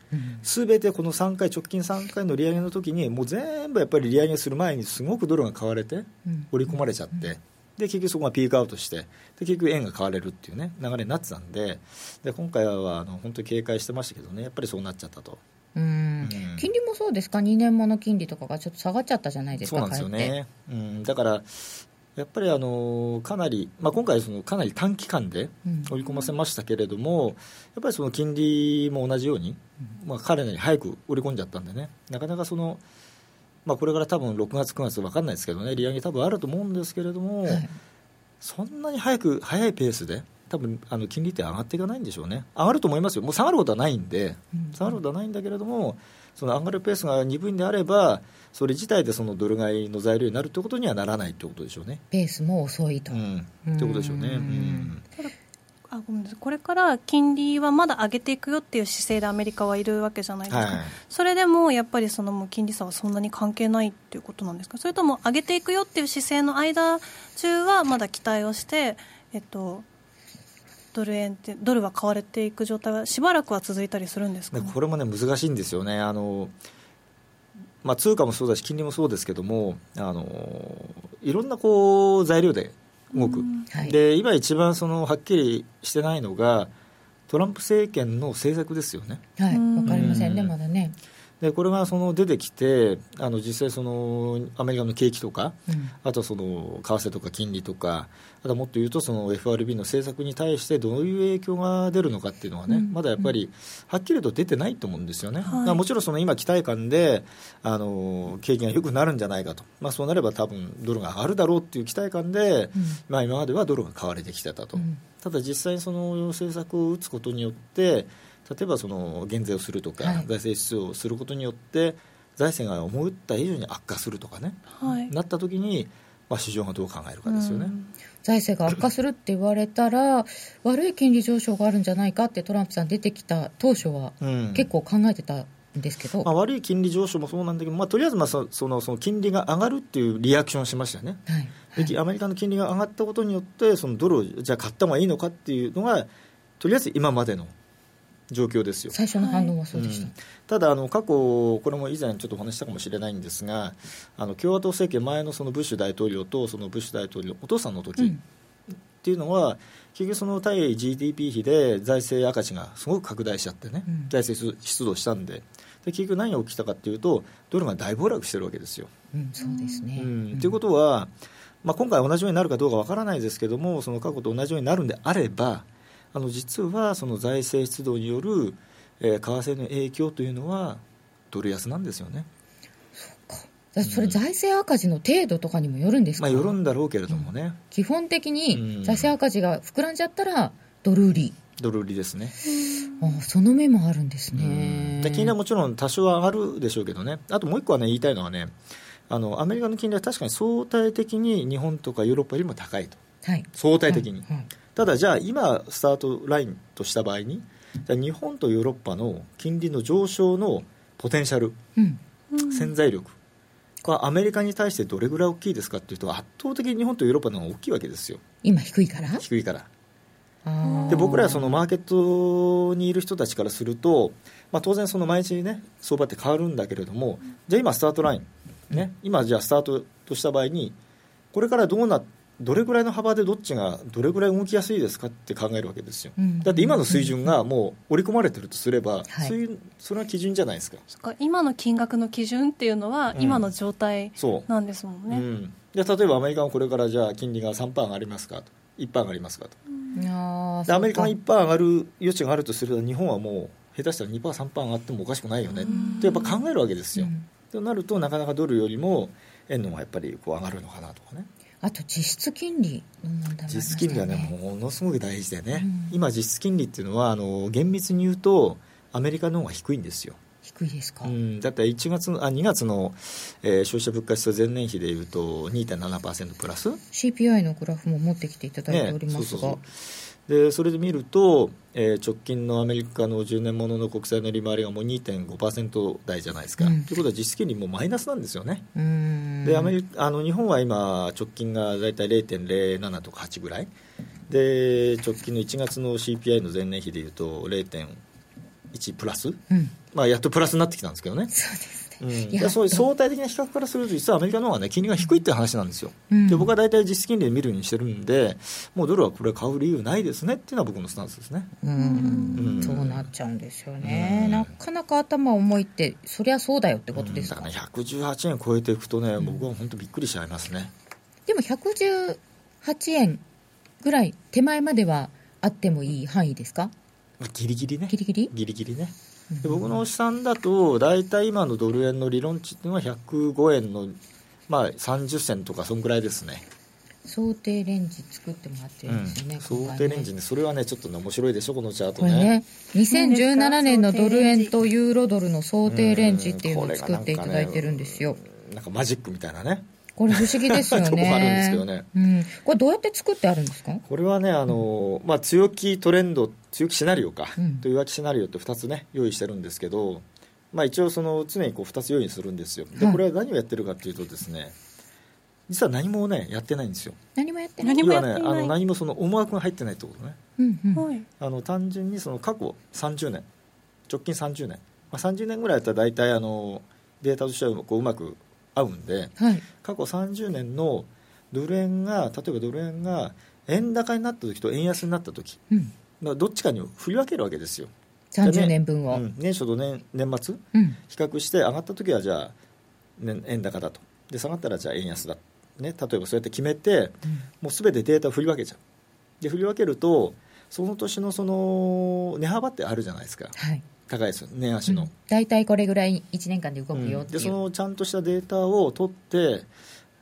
すべ、てこの3回直近3回の利上げの時にもう全部やっぱり利上げする前にすごくドルが買われて織り込まれちゃって、で結局そこがピークアウトしてで結局円が買われるっていうね流れになってたんでで今回はあの本当に警戒してましたけどねやっぱりそうなっちゃったと。うん、金利もそうですか、2年もの金利とかがちょっと下がっちゃったじゃないですか、そうなんですよね、うん、だからやっぱりあのかなり、まあ、今回そのかなり短期間で織り込ませましたけれども、やっぱりその金利も同じように、まあ、彼らに早く織り込んじゃったんでね、なかなかそのまあ、これから多分6月、9月分かんないですけどね利上げ多分あると思うんですけれども、はい、そんなに早く早いペースで多分あの金利って上がっていかないんでしょうね。上がると思いますよ。もう下がることはないんで、うん、下がることはないんだけれどもその上がるペースが鈍いんであればそれ自体でそのドル買いの材料になるということにはならないということでしょうね。ペースも遅いと、うん、ということでしょうね、うん、あごめんなさい。これから金利はまだ上げていくよっていう姿勢でアメリカはいるわけじゃないですか、はい、それでもやっぱりそのもう金利差はそんなに関係ないっていうことなんですか？それとも上げていくよっていう姿勢の間中はまだ期待をして、えっと、ドル円ってドルは買われていく状態はしばらくは続いたりするんですか、ね、これもね難しいんですよね。あのまあ、通貨もそうだし金利もそうですけどもあのいろんなこう材料で動く、はい、で今一番そのはっきりしてないのがトランプ政権の政策ですよね。はい、わかりませんね、まだね。でこれがその出てきてあの実際そのアメリカの景気とか、うん、あとその為替とか金利とかあともっと言うとその FRB の政策に対してどういう影響が出るのかっていうのはね、うん、まだやっぱりはっきりと出てないと思うんですよね、はい、もちろんその今期待感であの景気が良くなるんじゃないかと、まあ、そうなれば多分ドルが上がるだろうっていう期待感で、うん、まあ、今まではドルが買われてきてたと、ただ実際にその政策を打つことによって例えばその減税をするとか、財政出動をすることによって財政が思った以上に悪化するとかね、はい、なった時に、まあ、市場がどう考えるかですよね。財政が悪化するって言われたら、悪い金利上昇があるんじゃないかってトランプさん出てきた当初は、結構考えてたんですけど、うん、まあ、悪い金利上昇もそうなんだけど、まあ、とりあえずまあそのその金利が上がるっていうリアクションをしましたよね、はい。はい、アメリカの金利が上がったことによって、そのドルをじゃあ買った方がいいのかっていうのが、とりあえず今までの状況ですよ。最初の反応はそうでした、はい。うん、ただあの過去、これも以前ちょっとお話したかもしれないんですがあの共和党政権前のそのブッシュ大統領とそのブッシュ大統領お父さんの時、うん、っていうのは結局その対 GDP 比で財政赤字がすごく拡大しちゃってね、うん、財政出動したんで。で結局何が起きたかっていうとドルが大暴落してるわけですよ。うん、そうですね、うん。ということは、まあ、今回同じようになるかどうかわからないですけどもその過去と同じようになるんであればあの実はその財政出動によるえー、為替の影響というのはドル安なんですよね。それ財政赤字の程度とかにもよるんですか、まあ、よるんだろうけれどもね、うん、基本的に財政赤字が膨らんじゃったらドル売り。ドル売りですね。あその面もあるんですね。金利はもちろん多少上がるでしょうけどね。あともう一個はね言いたいのはねあのアメリカの金利は確かに相対的に日本とかヨーロッパよりも高いと、はい、相対的に、はい。はい、ただじゃあ今スタートラインとした場合にじゃ日本とヨーロッパの金利の上昇のポテンシャル、うん、潜在力はアメリカに対してどれぐらい大きいですかっていうと圧倒的に日本とヨーロッパの方が大きいわけですよ。今低いから？低いから。で僕らはそのマーケットにいる人たちからすると、まあ、当然その毎日ね相場って変わるんだけれどもじゃあ今スタートライン、ね、今じゃあスタートとした場合にこれからどうなってどれぐらいの幅でどっちがどれぐらい動きやすいですかって考えるわけですよ、うん、だって今の水準がもう織り込まれてるとすれば、うん、そうい。うそれは基準じゃないですか。今の金額の基準っていうのは今の状態なんですもんね、う。ん、で例えばアメリカはこれからじゃあ金利が3%上がりますかと。1%上がりますかと、でアメリカが1%上がる余地があるとすると日本はもう下手したら 2%3% 上がってもおかしくないよね。ってやっぱ考えるわけですよ、となるとなかなかドルよりも円の方がやっぱりこう上がるのかなとかねあと実質金利の問題、ね、実質金利はねものすごく大事でね、うん、今実質金利っていうのはあの厳密に言うとアメリカの方が低いんですよ。低いですか、うん、だって1月あ2月の、えー、消費者物価指数前年比でいうと2.7%プラス？CPI のグラフも持ってきていただいておりますが、ね、そうそうそうでそれで見ると、えー、直近のアメリカの10年ものの国債の利回りがもう2.5%台じゃないですか。と、うん、いうことは実質金利もマイナスなんですよね。でアメリあの日本は今直近が大体0.07とか8ぐらいで直近の1月の CPI の前年比でいうと0.1プラス、うん、まあ、やっとプラスになってきたんですけどね。そうですうん、そういう相対的な比較からすると実はアメリカの方が、ね、金利が低いっていう話なんですよ、うん、で僕は大体実質金利で見るようにしてるんでもうドルはこれ買う理由ないですねっていうのは僕のスタンスですね。うん、そうなっちゃうんですよね、なかなか頭重いってそりゃそうだよってことですか、だから、ね、118円超えていくとね、僕は本当びっくりしちゃいますね。でも118円ぐらい手前まではあってもいい範囲ですか？ギリギリね。ギリギリ？ギリギリねで僕の試算だと大体今のドル円の理論値っていうのは105円の、まあ、30銭とかそんぐらいですね。想定レンジ作ってもらってるんですよね、うん、想定レンジねそれはねちょっとね面白いでしょこのチャートね。ね2017年のドル円とユーロドルの想定レンジっていうのを作っていただいてるんですよ、なんかマジックみたいなねこれ不思議ですよね。あるんですけどね。うん。これどうやって作ってあるんですか？これはね、あの、まあ、強気トレンド、強気シナリオか、うん、と弱気シナリオって2つね、用意してるんですけど、まあ、一応その常にこう2つ用意するんですよ。で、これは何をやってるかっていうとですね、実は何もね、やってないんですよ。何もやってない。要はね、あの何もその思惑が入ってないってことね。うんうん、あの単純にその過去30年、直近30年、まあ、30年ぐらいだったら大体あのデータとしてはこううまく合うんで、はい、過去30年のドル円が例えばドル円が円高になった時と円安になった時、うん、どっちかに振り分けるわけですよ。30年分を、ねうん、年初と年年末、うん、比較して上がった時はじゃあ、ね、円高だと。で下がったらじゃあ円安だ、ね、例えばそうやって決めて、もうすべてデータを振り分けちゃう。で振り分けるとその年のその値幅ってあるじゃないですか、はい、高いですよ年足の、大体これぐらい1年間で動くよ、う。ん、でそのちゃんとしたデータを取って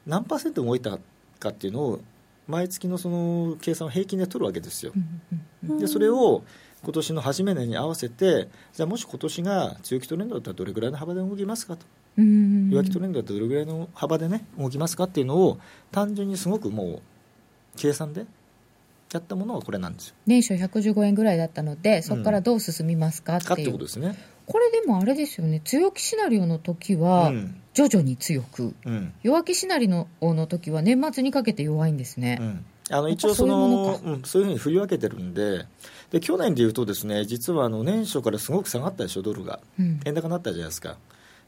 何パーセント動いたかっていうのを毎月のその計算を平均で取るわけですよ、でそれを今年の初め年に合わせてじゃあもし今年が強気トレンドだったらどれぐらいの幅で動きますかと。弱気トレンドだとどれぐらいの幅でね動きますかっていうのを単純にすごくもう計算でやったものはこれなんですよ。年初115円ぐらいだったのでそこからどう進みますかっていう、うん、ってことですね。これでもあれですよね。強気シナリオの時は徐々に強く、うん、弱気シナリオの時は年末にかけて弱いんですね、うん、あの一応そのそういうそういうふうに振り分けてるんでで去年でいうとですね実はあの年初からすごく下がったでしょドルが、円高になったじゃないですか。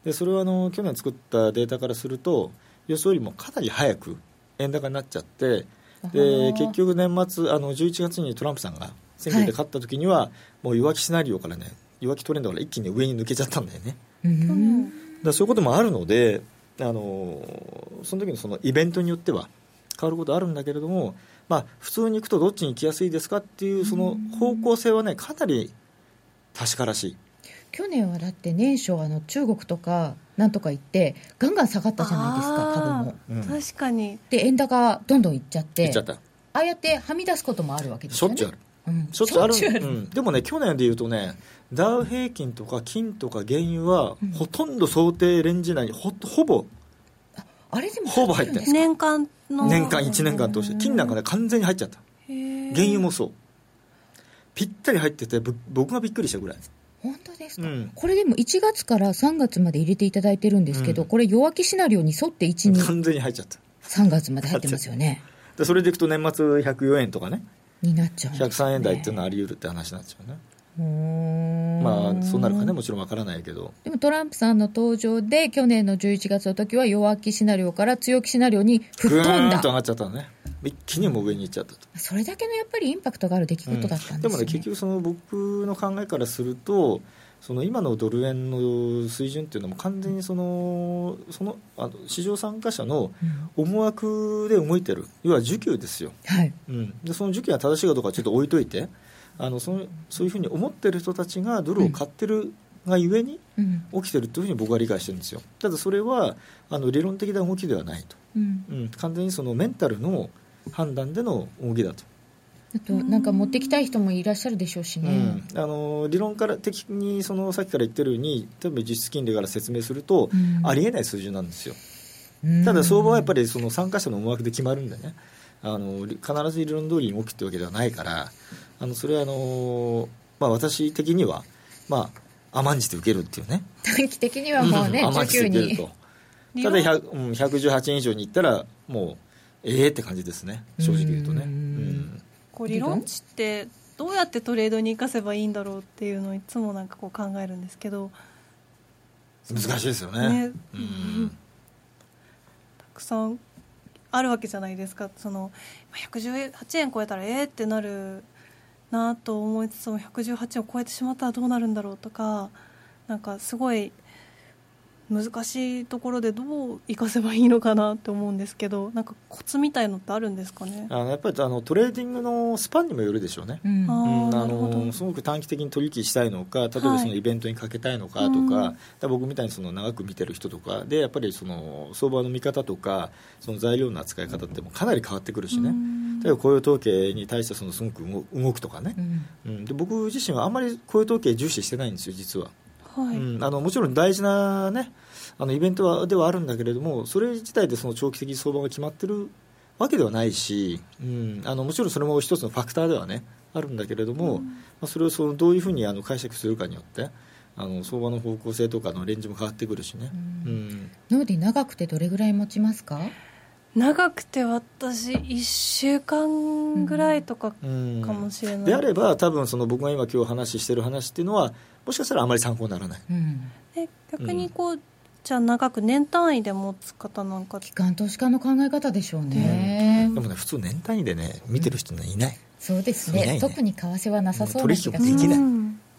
でそれはあの去年作ったデータからすると予想よりもかなり早く円高になっちゃってで結局年末あの11月にトランプさんが選挙で勝った時には、はい、もう弱気シナリオからね弱気トレンドから一気に上に抜けちゃったんだよね、うん、だ。そういうこともあるのであのその時のそのイベントによっては変わることあるんだけれども、まあ、普通に行くとどっちに行きやすいですかっていうその方向性はねかなり確からしい。去年はだって年初あの中国とかなんとか行ってガンガン下がったじゃないですか株も、うん、確かに。で円高どんどんいっちゃっていっちゃった。ああやってはみ出すこともあるわけですよね。しょっちゅうある、うん、しょっちゅうある、うん、でもね去年でいうとねダウ平均とか金とか原油は、ほとんど想定レンジ内にほほぼあれでもほぼ入ってる年間の。年間1年間通して。金なんかね完全に入っちゃった。原油もそう。ぴったり入ってて僕がびっくりしたぐらい本当ですか、うん、これでも1月から3月まで入れていただいてるんですけど、うん、これ弱気シナリオに沿って1に完全に入っちゃった。3月まで入ってますよね。でそれでいくと年末104円とかね。になっちゃう、ね、103円台っていうのはあり得るって話になっちゃうね。まあそうなるかねもちろんわからないけど。でもトランプさんの登場で去年の11月の時は弱気シナリオから強気シナリオに吹っ飛んだ。と上がっちゃったのね一気にも上に行っちゃったと。それだけのやっぱりインパクトがある出来事だったんですね、うん、でもね結局その僕の考えからするとその今のドル円の水準っていうのも完全にそのそのあの市場参加者の思惑で動いてる、要は需給ですよ、はい。うん、でその需給が正しいかどうかちょっと置いといてあのそのそういうふうに思ってる人たちがドルを買ってるがゆえに起きてるというふうに僕は理解してるんですよ。ただそれはあの理論的な動きではないと、うん、うん、完全にそのメンタルの判断での動きだと。あとなんか持ってきたい人もいらっしゃるでしょうしね、うん、あの理論から的にそのさっきから言ってるように例えば実質金利から説明すると、うん、ありえない数字なんですよ、うん、ただ相場はやっぱりその参加者の思惑で決まるんでね。あの必ず理論通りに起きてるわけではないからあのそれはあの、まあ、私的には、まあ、甘んじて受けるっていうね。短期的にはもうね、甘んじて受けると。ただ100、うん、118円以上にいったらもうええー、って感じですね。正直言うとね。うん。こう理論値ってどうやってトレードに生かせばいいんだろうっていうのをいつもなんかこう考えるんですけど。難しいですよね、ね、うん、たくさんあるわけじゃないですか。その118円超えたらええってなるなと思いつつも118円を超えてしまったらどうなるんだろうとかなんかすごい難しいところでどう生かせばいいのかなって思うんですけどなんかコツみたいのってあるんですかね？あのやっぱりあのトレーディングのスパンにもよるでしょうね、うん、あのすごく短期的に取引したいのか例えばそのイベントにかけたいのかとかはい、僕みたいにその長く見てる人とかでやっぱりその相場の見方とかその材料の扱い方ってもかなり変わってくるしね、例えば雇用統計に対してそのすごく動くとかね、うん、うん、で僕自身はあんまり雇用統計重視してないんですよ実は。はい、うん、あのもちろん大事な、ね、あのイベントはではあるんだけれどもそれ自体でその長期的相場が決まってるわけではないし、うん、あのもちろんそれも一つのファクターでは、ね、あるんだけれども、うん、まあ、それをそのどういうふうにあの解釈するかによってあの相場の方向性とかのレンジも変わってくるしね。うん、ノーディ長くてどれぐらい持ちますか？長くて私1週間ぐらいとかかもしれない、うん、であれば多分その僕が今今日話してる話っていうのはもしかしたらあまり参考にならない、うん、で逆にこう、じゃあ長く年単位で持つ方なんか。機関投資家の考え方でしょうね、でもね普通年単位でね見てる人いない、そうですね、ね、特に為替はなさそうな気がします、ね、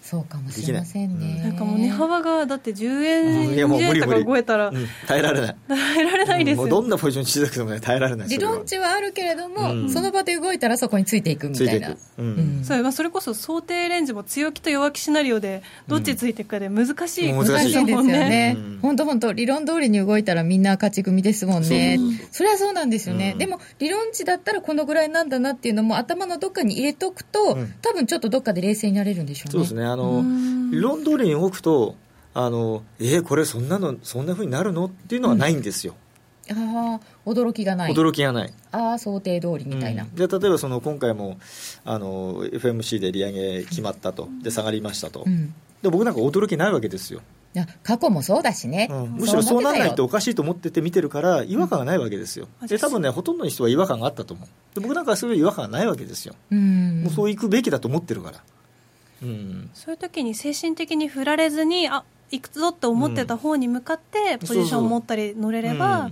そうかもしれませんね。なん。かもう値幅がだって10円、うん、いやもう無理無理。超えたら、うん、耐えられない。耐えられないですどんなポジション小さくても、ね、耐えられない。理論値は。あるけれども、その場で動いたらそこについていくみたいな。それまあそれこそ想定レンジも強気と弱気シナリオでどっちついていくかで難しい、難しいですよね。本当本当理論通りに動いたらみんな勝ち組ですもんね。それはそうなんですよね。でも理論値だったらこのぐらいなんだなっていうのも頭のどっかに入れとくと、多分ちょっとどっかで冷静になれるんでしょうね。そうですね。あの理論通りに動くとあのえー、これそんなのそんなふうになるのっていうのはないんですよ、うん、ああ驚きがない。驚きがない。ああ想定通りみたいな、うん、で例えばその今回もあの FMC で利上げ決まったと。で下がりましたと、うん、で僕なんか驚きないわけですよ。いや過去もそうだしね、うん、むしろそうならないとおかしいと思ってて見てるから違和感がないわけですよ、うん、で多分ねほとんどの人は違和感があったと思う。で僕なんかはそういう違和感がないわけですよ、うん、もうそういくべきだと思ってるから、うん、そういう時に精神的に振られずにあ行くぞって思ってた方に向かってポジションを持ったり乗れれば、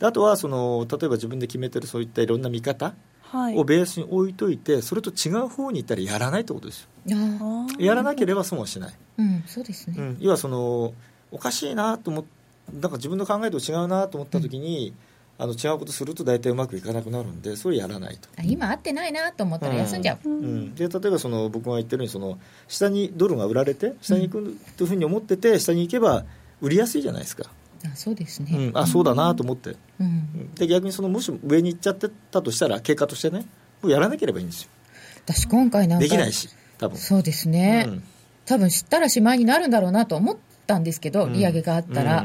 あとはその例えば自分で決めてるそういったいろんな見方をベースに置いといてそれと違う方に行ったらやらないってことですよ。やらなければ損はしない、うん、そうですね、うん、要はそのおかしいなと思なんか自分の考えと違うなと思った時に、うん、あの違うことすると大体うまくいかなくなるんでそれやらないと。今合ってないなと思ったら休んじゃう、うん、うん、で例えばその僕が言ってるようにその下にドルが売られて下に行くというふうに思ってて下に行けば売りやすいじゃないですか。あそうですね、うん、あそうだなと思って、うん、で逆にそのもし上に行っちゃってたとしたら結果としてねもうやらなければいいんですよ。私今回なんかできないし多分。そうですね、うん、多分知ったらしまいになるんだろうなと思ったんですけど、利上げがあったら、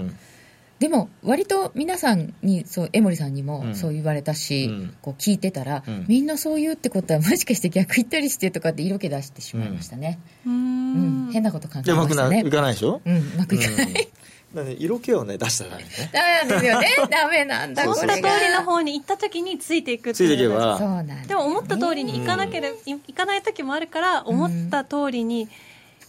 でも割と皆さんにそう江森さんにもそう言われたし、うん、こう聞いてたら、うん、みんなそう言うってことはもしかして逆行ったりしてとかって色気出してしまいましたね、うん、うん、変なこと考えましたね。うまくいかないでしょ？うん。うまくいかない、だね、色気をね出したらダメね。ダメなんですよね。ダメなんだ思った通りの方に行った時についていくついていけば。そうなんでも思った通りに行かなければ、行かない時もあるから思った通りに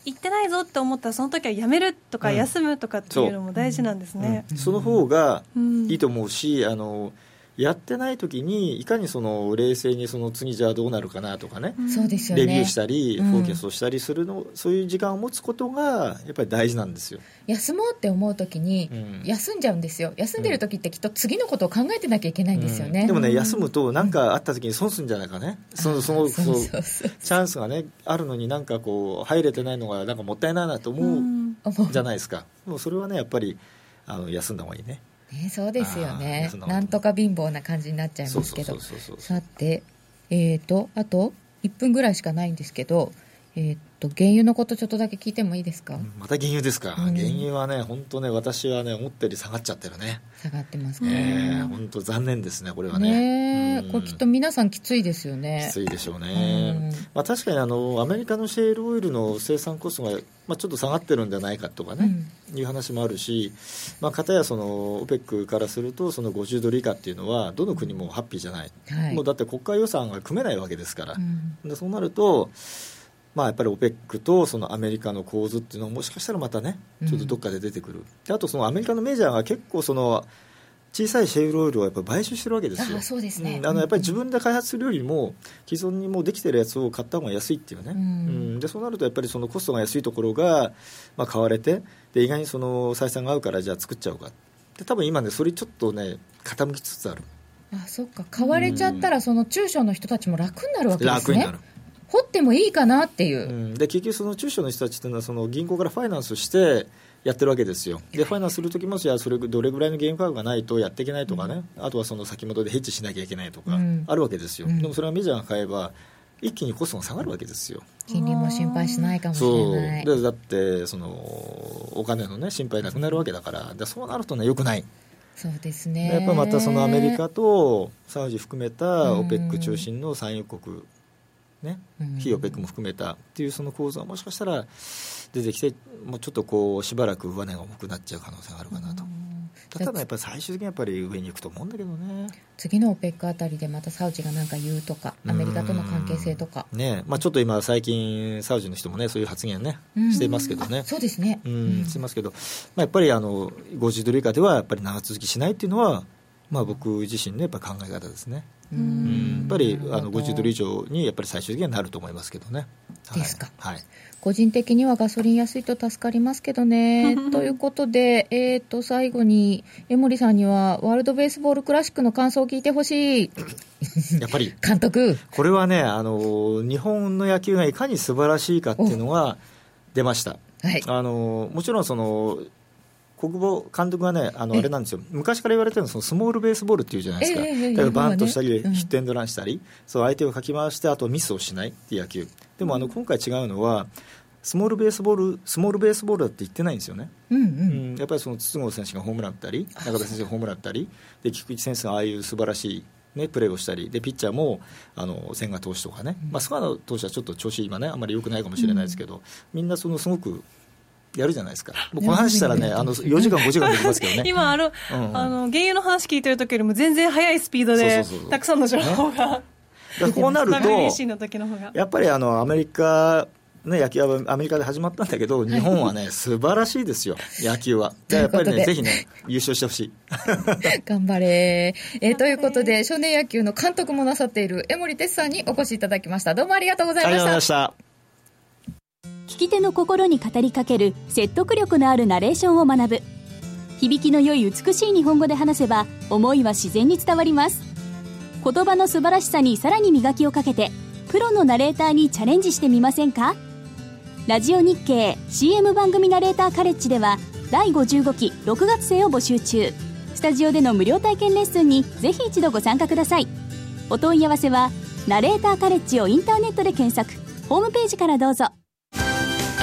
行ってないぞって思ったらその時はやめるとか休むとかっていうのも大事なんですね、うん、その方がいいと思うし、あのやってない時にいかにその冷静にその次じゃあどうなるかなとかね、そうですよね。レビューしたり、フォーキャストしたりするの、そういう時間を持つことがやっぱり大事なんですよ。休もうって思う時に休んじゃうんですよ。休んでる時ってきっと次のことを考えてなきゃいけないんですよね、うん、でもね休むと何かあった時に損するんじゃないかね、そのそのチャンスがねあるのになんかこう入れてないのがなんかもったいないなと思う。じゃないですか、でもそれはねやっぱりあの休んだ方がいいねね、そうですよね。なんとか貧乏な感じになっちゃいますけど。さてえーとあと1分ぐらいしかないんですけどえー、っと原油のことちょっとだけ聞いてもいいですか、また原油ですか、うん、原油はね本当ね私はね思ったより下がっちゃってるね。下がってますね、えー、本当残念ですねこれはね。ね、うん、これきっと皆さんきついですよね。きついでしょうね、うん、まあ、確かにあのアメリカのシェールオイルの生産コストが、まあ、ちょっと下がってるんじゃないかとかね、いう話もあるし、まあ、かたやその OPEC からするとその50ドル以下っていうのはどの国もハッピーじゃない、はい、もうだって国家予算が組めないわけですから、でそうなるとまあ、やっぱり OPEC とそのアメリカの構図っていうのはもしかしたらまたねちょっとどっかで出てくる、うん、あとそのアメリカのメジャーが結構その小さいシェールオイルをやっぱ買収してるわけですよ。そうですね、うん、あのやっぱり自分で開発するよりも既存にもうできてるやつを買った方が安いっていうね、うん、うん、でそうなるとやっぱりそのコストが安いところが、まあ、買われてで意外にその採算が合うからじゃあ作っちゃおうか。で多分今ねそれちょっとね傾きつつある。あそっか。買われちゃったらその中小の人たちも楽になるわけですね。楽になる掘ってもいいかなっていう、うん、で結局その中小の人たちというのはその銀行からファイナンスしてやってるわけですよ。でファイナンスするときもじゃそれどれぐらいの原油価格がないとやっていけないとかね、うん、あとはその先物でヘッジしなきゃいけないとか、あるわけですよ、うん、でもそれはメジャーが買えば一気にコストが下がるわけですよ。金利も心配しないかもしれない。そう。でだってそのお金の、ね、心配なくなるわけだから。でそうなるとねよくない。そうですね。やっぱまたそのアメリカとサウジ含めた OPEC 中心の産油国ね、非 OPEC も含めたっていうその構造はもしかしたら出てきてもうちょっとこうしばらく上値が重くなっちゃう可能性があるかなと。ただやっぱり最終的にやっぱり上に行くと思うんだけどね次の OPEC あたりでまたサウジが何か言うとかアメリカとの関係性とか。ね。まあ、ちょっと今最近サウジの人もねそういう発言ねしていますけどね。そうですね。うんしてますけど、まあ、やっぱりあの50ドル以下ではやっぱり長続きしないっていうのはまあ、僕自身のやっぱ考え方ですね。うんやっぱりあの50ドル以上にやっぱり最終的にはなると思いますけどね。ですか。はい。個人的にはガソリン安いと助かりますけどね。ということで、えっ、ー、と、最後に、江森さんには、ワールドベースボールクラシックの感想を聞いてほしい。やっぱり。監督。これはね、あの、日本の野球がいかに素晴らしいかっていうのが出ました。はい。あの、もちろんその、国防監督がね、あのあれなんですよ、昔から言われてるのそのスモールベースボールっていうじゃないですか、だからバントしたり、ヒットエンドランしたり、そう相手をかき回して、あとミスをしないっていう野球、でもあの今回違うのは、スモールベースボールスモールベースボールだって言ってないんですよね、うんうん、やっぱりその筒香選手がホームラン打ったり中田先生がホームラン打ったりで菊池選手がああいう素晴らしいね、プレーをしたりでピッチャーもあの千賀投手とかね、まあ、菅野投手はちょっと調子今ねあんまり良くないかもしれないですけど、みんなそのすごくやるじゃないですか。もうこの話したらね、あの4時間、5時間できますけどね。今あの、うん、あの、原油の話聞いてる時よりも全然速いスピードで、たくさんの情報が。ね、こうなると、やっぱりあのアメリカね、野球はアメリカで始まったんだけど、日本はね、素晴らしいですよ、野球は。やっぱりね、ぜひね、優勝してほしい。頑張れ、えー。ということで、少年野球の監督もなさっている江森哲さんにお越しいただきました。どうもありがとうございました。ありがとうございました。聞き手の心に語りかける説得力のあるナレーションを学ぶ。響きの良い美しい日本語で話せば思いは自然に伝わります。言葉の素晴らしさにさらに磨きをかけてプロのナレーターにチャレンジしてみませんか？ラジオ日経 CM 番組ナレーターカレッジでは第55期6月生を募集中。スタジオでの無料体験レッスンにぜひ一度ご参加ください。お問い合わせはナレーターカレッジをインターネットで検索。ホームページからどうぞ。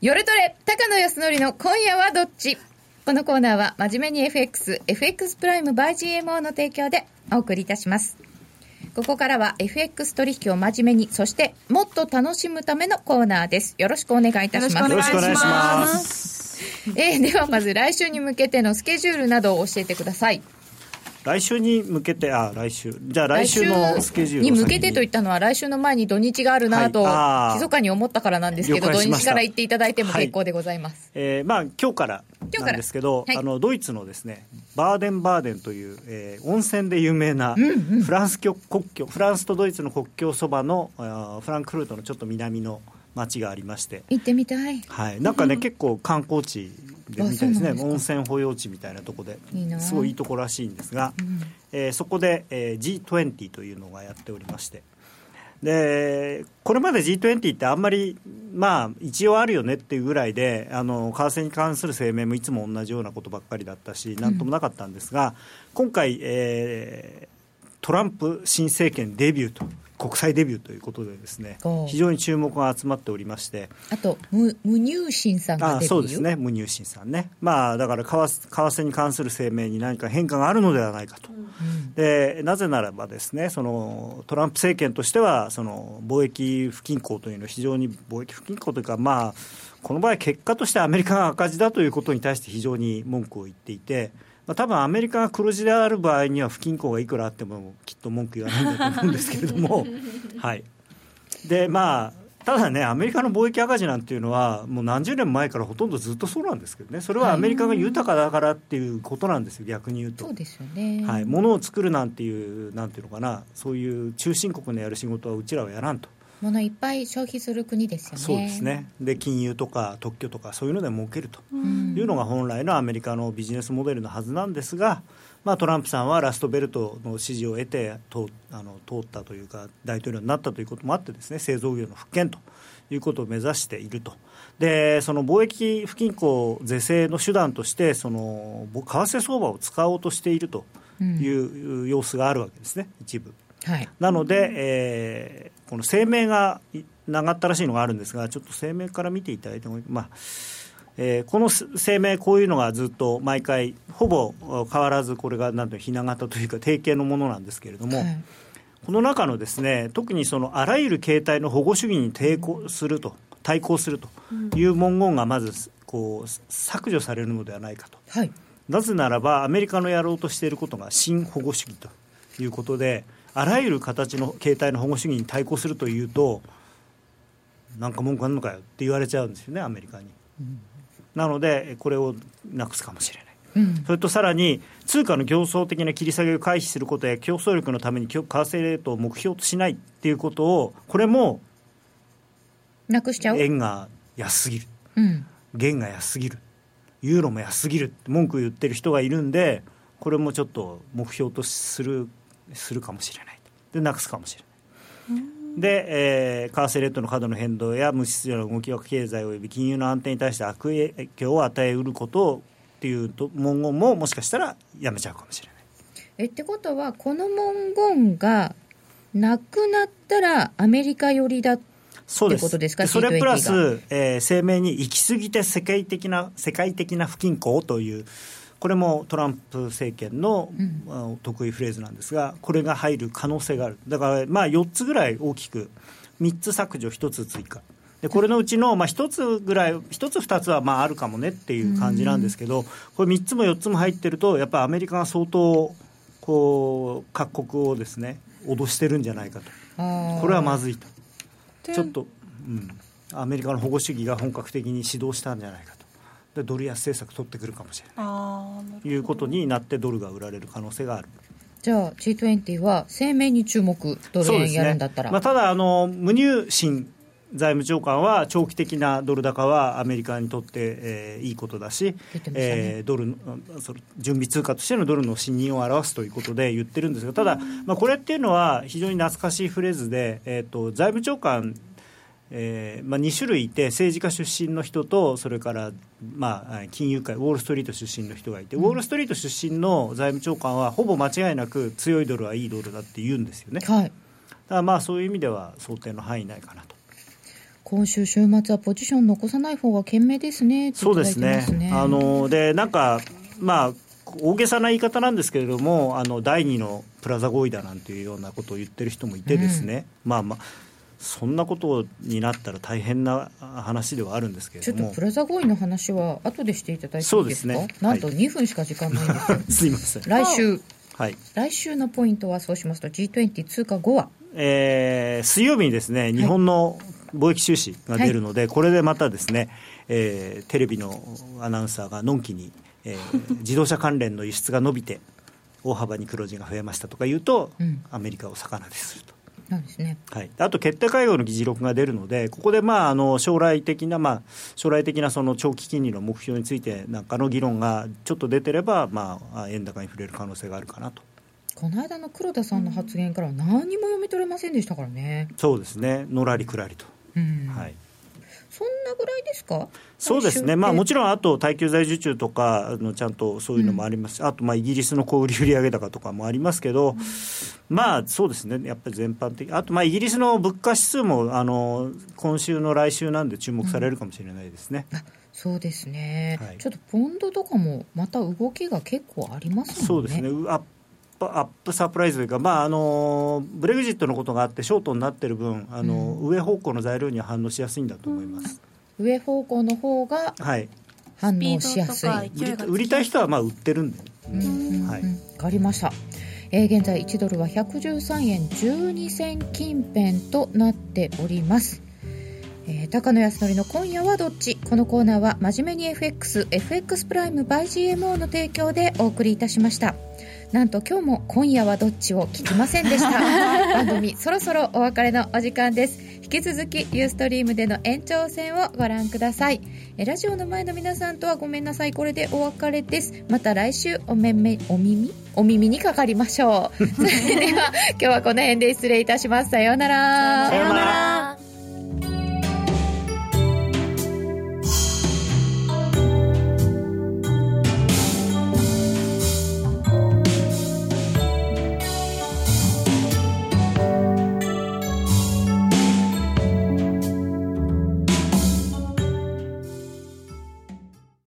夜トレ、高野康則の今夜はどっち？このコーナーは真面目に FX、FX プライム by GMO の提供でお送りいたします。ここからは FX 取引を真面目に、そしてもっと楽しむためのコーナーです。よろしくお願いいたします。よろしくお願いします。えー、ではまず来週に向けてのスケジュールなどを教えてください。来週に向けて、あ来週、じゃあ来週のスケジュールに向けてといったのは、来週の前に土日があるなと、はい、密かに思ったからなんですけど、土日から言っていただいても結構でございます。はい、えー、まあ今日からなんですけど、はい、あのドイツのですねバーデンバーデンという、えー、温泉で有名なフランス国境、フランスとドイツの国境そばのフランクフルトのちょっと南の町がありまして。行ってみたい、はい、なんかね、結構観光地でみたいですね。温泉保養地みたいなところですごいいいところらしいんですが、うん、えー、そこで、えー、G20 というのがやっておりまして。でこれまで G20 ってあんまりまあ一応あるよねっていうぐらいであの為替に関する声明もいつも同じようなことばっかりだったしなんともなかったんですが、うん、今回、えー、トランプ新政権デビューと国際デビューということでですね非常に注目が集まっておりまして。あと無無入信さんがそうですね無入信さんね。まあだから為替に関する声明に何か変化があるのではないかと、うん、でなぜならばですねそのトランプ政権としてはその貿易不均衡というのは非常に貿易不均衡というかまあこの場合結果としてアメリカが赤字だということに対して非常に文句を言っていてまあ、多分アメリカが黒字である場合には不均衡がいくらあってもきっと文句言わないんだと思うんですけれども、はい、でまあただね、アメリカの貿易赤字なんていうのは、もう何十年前からほとんどずっとそうなんですけどね、それはアメリカが豊かだからっていうことなんですよ、逆に言うと。そうですよね、はい、物を作るなんていう、なんていうのかな、そういう中心国のやる仕事はうちらはやらんと。物いっぱい消費する国ですよね。そうですね。で金融とか特許とかそういうので儲けるというのが本来のアメリカのビジネスモデルのはずなんですが、まあ、トランプさんはラストベルトの支持を得て通あの通ったというか大統領になったということもあってですね製造業の復権ということを目指していると。でその貿易不均衡是正の手段としてその為替相場を使おうとしているという様子があるわけですね、一部。はい、なので、えー、この声明が長ったらしいのがあるんですが、ちょっと声明から見ていただいても、まあえー、この声明、こういうのがずっと毎回、ほぼ変わらず、これがなんてひな形というか、定型のものなんですけれども、はい、この中のですね特にそのあらゆる形態の保護主義に抵抗すると、対抗するという文言がまずこう削除されるのではないかと。はい。なぜならば、アメリカのやろうとしていることが新保護主義ということで、あらゆる形の形態の保護主義に対抗するというとなんか文句あるのかよって言われちゃうんですよねアメリカに、うん、なのでこれをなくすかもしれない、うん、それとさらに通貨の競争的な切り下げを回避することや競争力のために為替レートを目標としないっていうことをこれもなくしちゃう？円が安すぎる、うん、元が安すぎる。ユーロも安すぎるって文句言ってる人がいるんでこれもちょっと目標とするするかもしれないでなくすかもしれない。で、えー、為替レートの過度の変動や無秩序な動きは経済及び金融の安定に対して悪影響を与えうることっていうと文言ももしかしたらやめちゃうかもしれない。えってことはこの文言がなくなったらアメリカ寄りだそうですかそれプラス、えー、声明に行き過ぎて世界的な世界的な不均衡というこれもトランプ政権の、うん、得意フレーズなんですがこれが入る可能性がある。だからまあ4つぐらい大きく3つ削除1つ追加。でこれのうちの、まあ、1つぐらい1つ2つはまああるかもねっていう感じなんですけどこれ3つも4つも入ってるとやっぱりアメリカが相当こう各国をですね脅してるんじゃないかと。これはまずいと。ちょっと、うん、アメリカの保護主義が本格的に指導したんじゃないかと。でドル安政策取ってくるかもしれない。ということになってドルが売られる可能性がある。じゃあ G20 は声明に注目ドル円やるんだったら、ね、まあ、ただあの無入新財務長官は長期的なドル高はアメリカにとって、えー、いいことだし、ね。えー、ドルその準備通貨としてのドルの信任を表すということで言ってるんですがただ、まあ、これっていうのは非常に懐かしいフレーズで、えーと財務長官えーまあ、2種類いて政治家出身の人とそれから、まあ、金融界ウォール・ストリート出身の人がいて、うん、ウォール・ストリート出身の財務長官はほぼ間違いなく強いドルはいいドルだって言うんですよね、はい、だからまあそういう意味では想定の範囲内かなと。今週週末はポジション残さない方が賢明ですねそうですね。あのでなんかまあ大げさな言い方なんですけれどもあの第二のプラザ合意だなんていうようなことを言ってる人もいてですね、うん、まあまあそんなことになったら大変な話ではあるんですけれども。ちょっとプラザ合意の話は後でしていただいていいですか？ね。なんと2分しか時間ないんですよ。すいません。来週。はい、来週のポイントはそうしますと G20 通過後は、えー、水曜日にですね日本の貿易収支が出るので、はい、これでまたですね、えー、テレビのアナウンサーがのんきに、えー、自動車関連の輸出が伸びて大幅に黒字が増えましたとか言うと、うん、アメリカを魚ですると。なんですねはい、あと決定会合の議事録が出るので、ここで、まあ、あの将来的な、まあ、将来的なその長期金利の目標についてなんかの議論がちょっと出てれば、まあ、円高に触れる可能性があるかなと。この間の黒田さんの発言から何にも読み取れませんでしたからね。そうですね、のらりくらりと。うん、はいそんなぐらいですか？そうですね、まあ、もちろんあと耐久財受注とかあのちゃんとそういうのもあります。し、うん、あとまあイギリスの小売売上高とかもありますけど、うん、まあそうですね。やっぱり全般的あとまあイギリスの物価指数もあの今週の来週なんで注目されるかもしれないですね。うん。そうですね、はい、ちょっとポンドとかもまた動きが結構ありますもんね。そうですね。アップアップサプライズというか、まあ、あのブレグジットのことがあってショートになってる分あの、うん、上方向の材料には反応しやすいんだと思います、うん、上方向の方が反応しやすい、はい、売りたい人はまあ売ってるんで、うん。はい、分かりました。えー、現在1ドルは113円12銭近辺となっております。えー、高野康則の今夜はどっち？このコーナーは真面目に FX、FX プライム by GMO の提供でお送りいたしました。なんと今日も今夜はどっちを聞きませんでした。番組そろそろお別れのお時間です。引き続きユーストリームでの延長戦をご覧ください。えラジオの前の皆さんとはごめんなさい。これでお別れです。また来週おめめお耳？お耳にかかりましょう。それでは今日はこの辺で失礼いたします。さようなら。さようなら